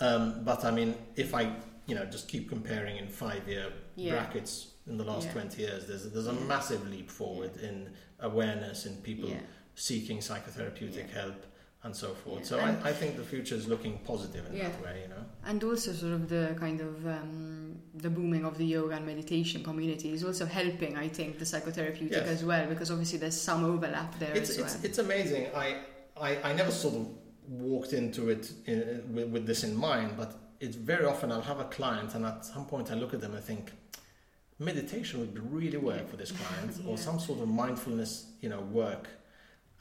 Um, but I mean, if I you know just keep comparing in five year brackets in the last Yeah. 20 years, there's there's a massive leap forward in awareness in people seeking psychotherapeutic help and so forth. Yeah. So I, I think the future is looking positive in Yeah. that way, you know. and also sort of the kind of um, the booming of the yoga and meditation community is also helping i think the psychotherapeutic Yes. as well because obviously there's some overlap there It's, as well it's amazing. I, I, I never sort of walked into it in, with, with this in mind, but it's very often I'll have a client and at some point I look at them and think, meditation would be really work for this client *laughs* Yeah. or some sort of mindfulness, you know, work.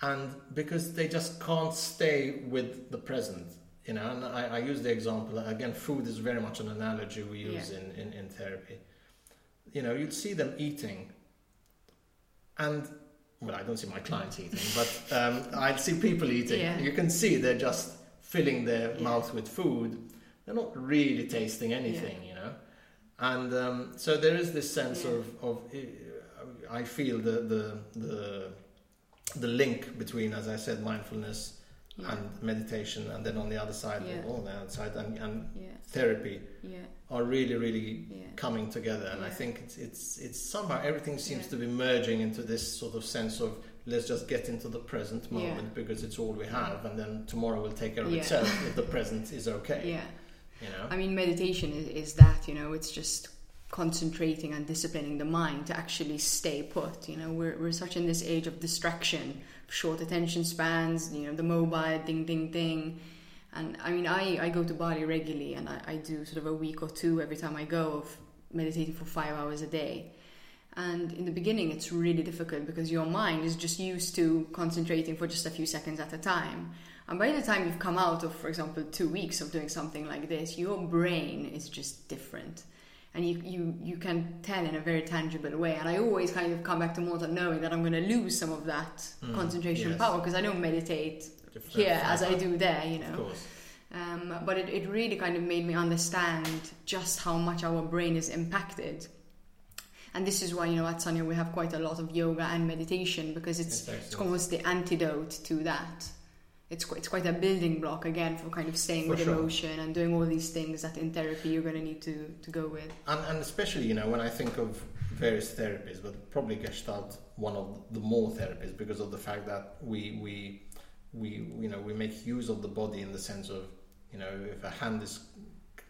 And because they just can't stay with the present, you know, and I, I use the example, again, food is very much an analogy we use Yeah. in, in, in therapy. You know, you'd see them eating and well, I don't see my clients eating, but um, I see people eating. Yeah. You can see they're just filling their Yeah. mouth with food. They're not really tasting anything, you know. And um, so there is this sense of, of uh, I feel the, the the the link between, as I said, mindfulness yeah and meditation, and then on the other side, Yeah. on the other side, and, and yeah therapy yeah are really, really coming together and I think it's it's it's somehow everything seems to be merging into this sort of sense of let's just get into the present moment because it's all we have, and then tomorrow will take care of itself if the present is okay. Yeah. You know. I mean, meditation is, is that, you know, it's just concentrating and disciplining the mind to actually stay put. You know, we're, we're such in this age of distraction, short attention spans, you know, the mobile ding, ding, ding. And I mean, I, I go to Bali regularly and I, I do sort of a week or two every time I go of meditating for five hours a day. And in the beginning, it's really difficult because your mind is just used to concentrating for just a few seconds at a time. And by the time you've come out of, for example, two weeks of doing something like this, your brain is just different. And you, you, you can tell in a very tangible way. And I always kind of come back to Malta knowing that I'm going to lose some of that Mm, concentration yes. power because I don't meditate Different here as I do there, you Of know. course. Um, but it, it really kind of made me understand just how much our brain is impacted. And this is why, you know, at Sonia we have quite a lot of yoga and meditation because it's, It's it's almost the antidote to that. It's quite, it's quite a building block again for kind of staying For with sure. emotion and doing all these things that in therapy you're going to need to, to go with. And, and especially, you know, when I think of various therapies, but probably Gestalt one of the more therapies because of the fact that we we we you know we make use of the body in the sense of you know if a hand is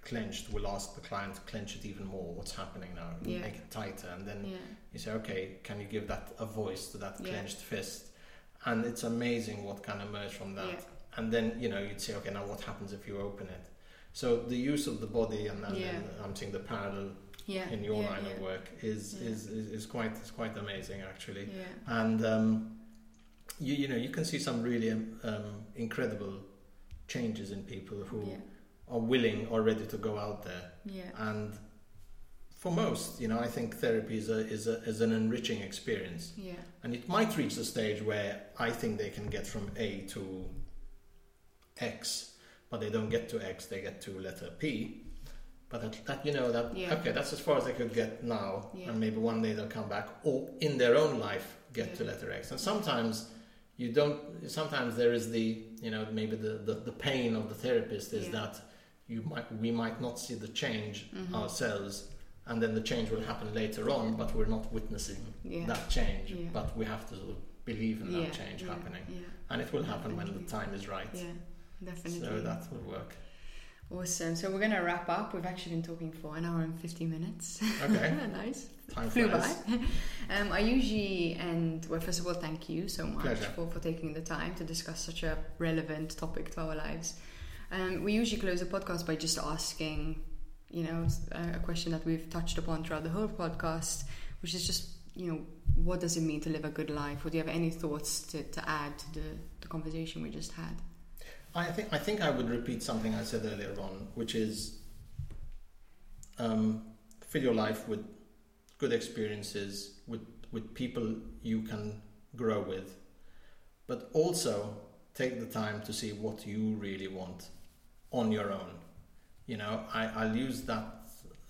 clenched, we'll ask the client to clench it even more. What's happening now? Yeah. Make it tighter, and then Yeah, you say, okay, can you give that a voice to that Yeah. clenched fist? And it's amazing what can emerge from that. Yeah. And then you know you'd say, okay, now what happens if you open it? So the use of the body and, and Yeah. then I'm seeing the parallel yeah. in your line of work is, is, is, is quite is quite amazing actually. Yeah, And um, you you know you can see some really um, incredible changes in people who are willing or ready to go out there. yeah, And for most, you know, I think therapy is a, is a, is an enriching experience. yeah, And it might reach the stage where I think they can get from A to X, but they don't get to X, they get to letter P. But that, that you know that Yeah. okay, that's as far as they could get now, Yeah. and maybe one day they'll come back, or in their own life get to letter X. And sometimes you don't. Sometimes there is the you know maybe the the, the pain of the therapist is Yeah. that you might we might not see the change Mhm. ourselves, and then the change will happen later on, but we're not witnessing yeah. that change, Yeah. but we have to sort of believe in that yeah, change happening, and it will happen when the time is right. yeah, definitely. So that will work. Awesome. So we're going to wrap up. We've actually been talking for an hour and 50 minutes. Okay, *laughs* nice. time Flew by. *laughs* Um, I usually end, well, first of all, thank you so much Pleasure. for, for taking the time to discuss such a relevant topic to our lives. Um, we usually close the podcast by just asking, you know, a, question that we've touched upon throughout the whole podcast, which is just, you know, what does it mean to live a good life? Or do you have any thoughts to, to add to the, the conversation we just had? I think I think I would repeat something I said earlier on, which is um, fill your life with good experiences, with with people you can grow with, but also take the time to see what you really want on your own. You know, I, I'll use that.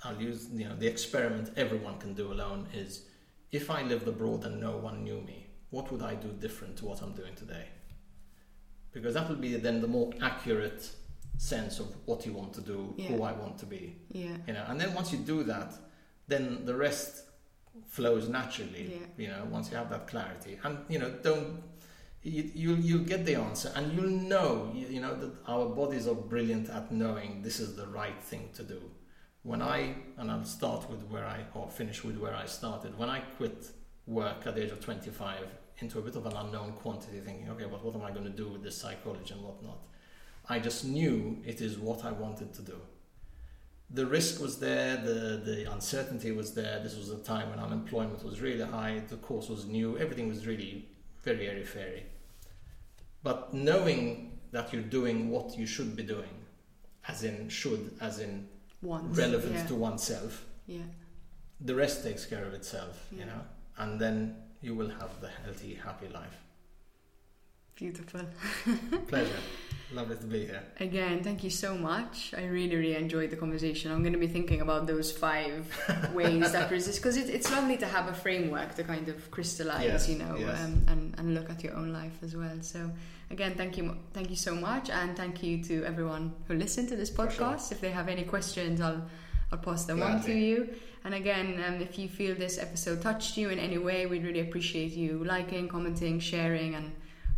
I'll use you know the experiment everyone can do alone is if I lived abroad and no one knew me, what would I do different to what I'm doing today? Because that will be then the more accurate sense of what you want to do, who I want to be. Yeah. You know, and then once you do that, then the rest flows naturally. Yeah. You know, once you have that clarity, and you know, don't you you'll, you'll get the answer, and you'll know. You, you know that our bodies are brilliant at knowing this is the right thing to do. When I and I'll start with where I or finish with where I started. When I quit work at the age of 25 into a bit of an unknown quantity, thinking, okay, but what am I going to do with this psychology and whatnot? I just knew it is what I wanted to do the risk was there, the, the uncertainty was there. This was a time when unemployment was really high, the course was new, everything was really very airy fairy. But knowing that you're doing what you should be doing, as in should, as in Once. relevant yeah. to oneself, Yeah. the rest takes care of itself, Yeah. you know, and then you will have the healthy, happy life. Beautiful. *laughs* Pleasure. Lovely to be here. Again, thank you so much. I really, really enjoyed the conversation. I'm going to be thinking about those five *laughs* ways that resist because it, it's lovely to have a framework to kind of crystallize, Yes, you know, yes. um, and, and look at your own life as well. So, again, thank you, thank you so much, and thank you to everyone who listened to this For sure. podcast. If they have any questions, I'll I'll pass them on to you. And again, um, if you feel this episode touched you in any way, we'd really appreciate you liking, commenting, sharing, and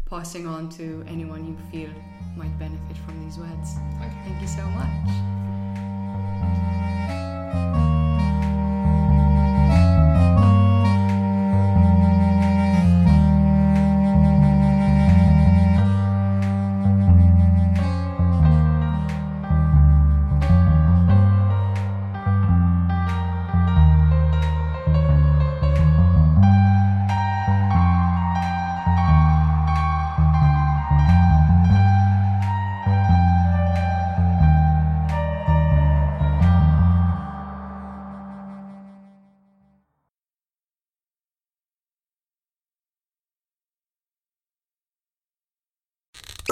passing on to anyone you feel might benefit from these words. Thank you. Thank you so much.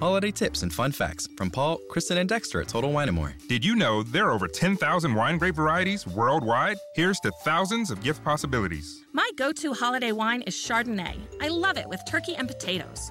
Holiday tips and fun facts from Paul, Kristen, and Dexter at Total Wine & More. Did you know there are over 10,000 wine grape varieties worldwide? Here's to thousands of gift possibilities. My go to holiday wine is Chardonnay. I love it with turkey and potatoes.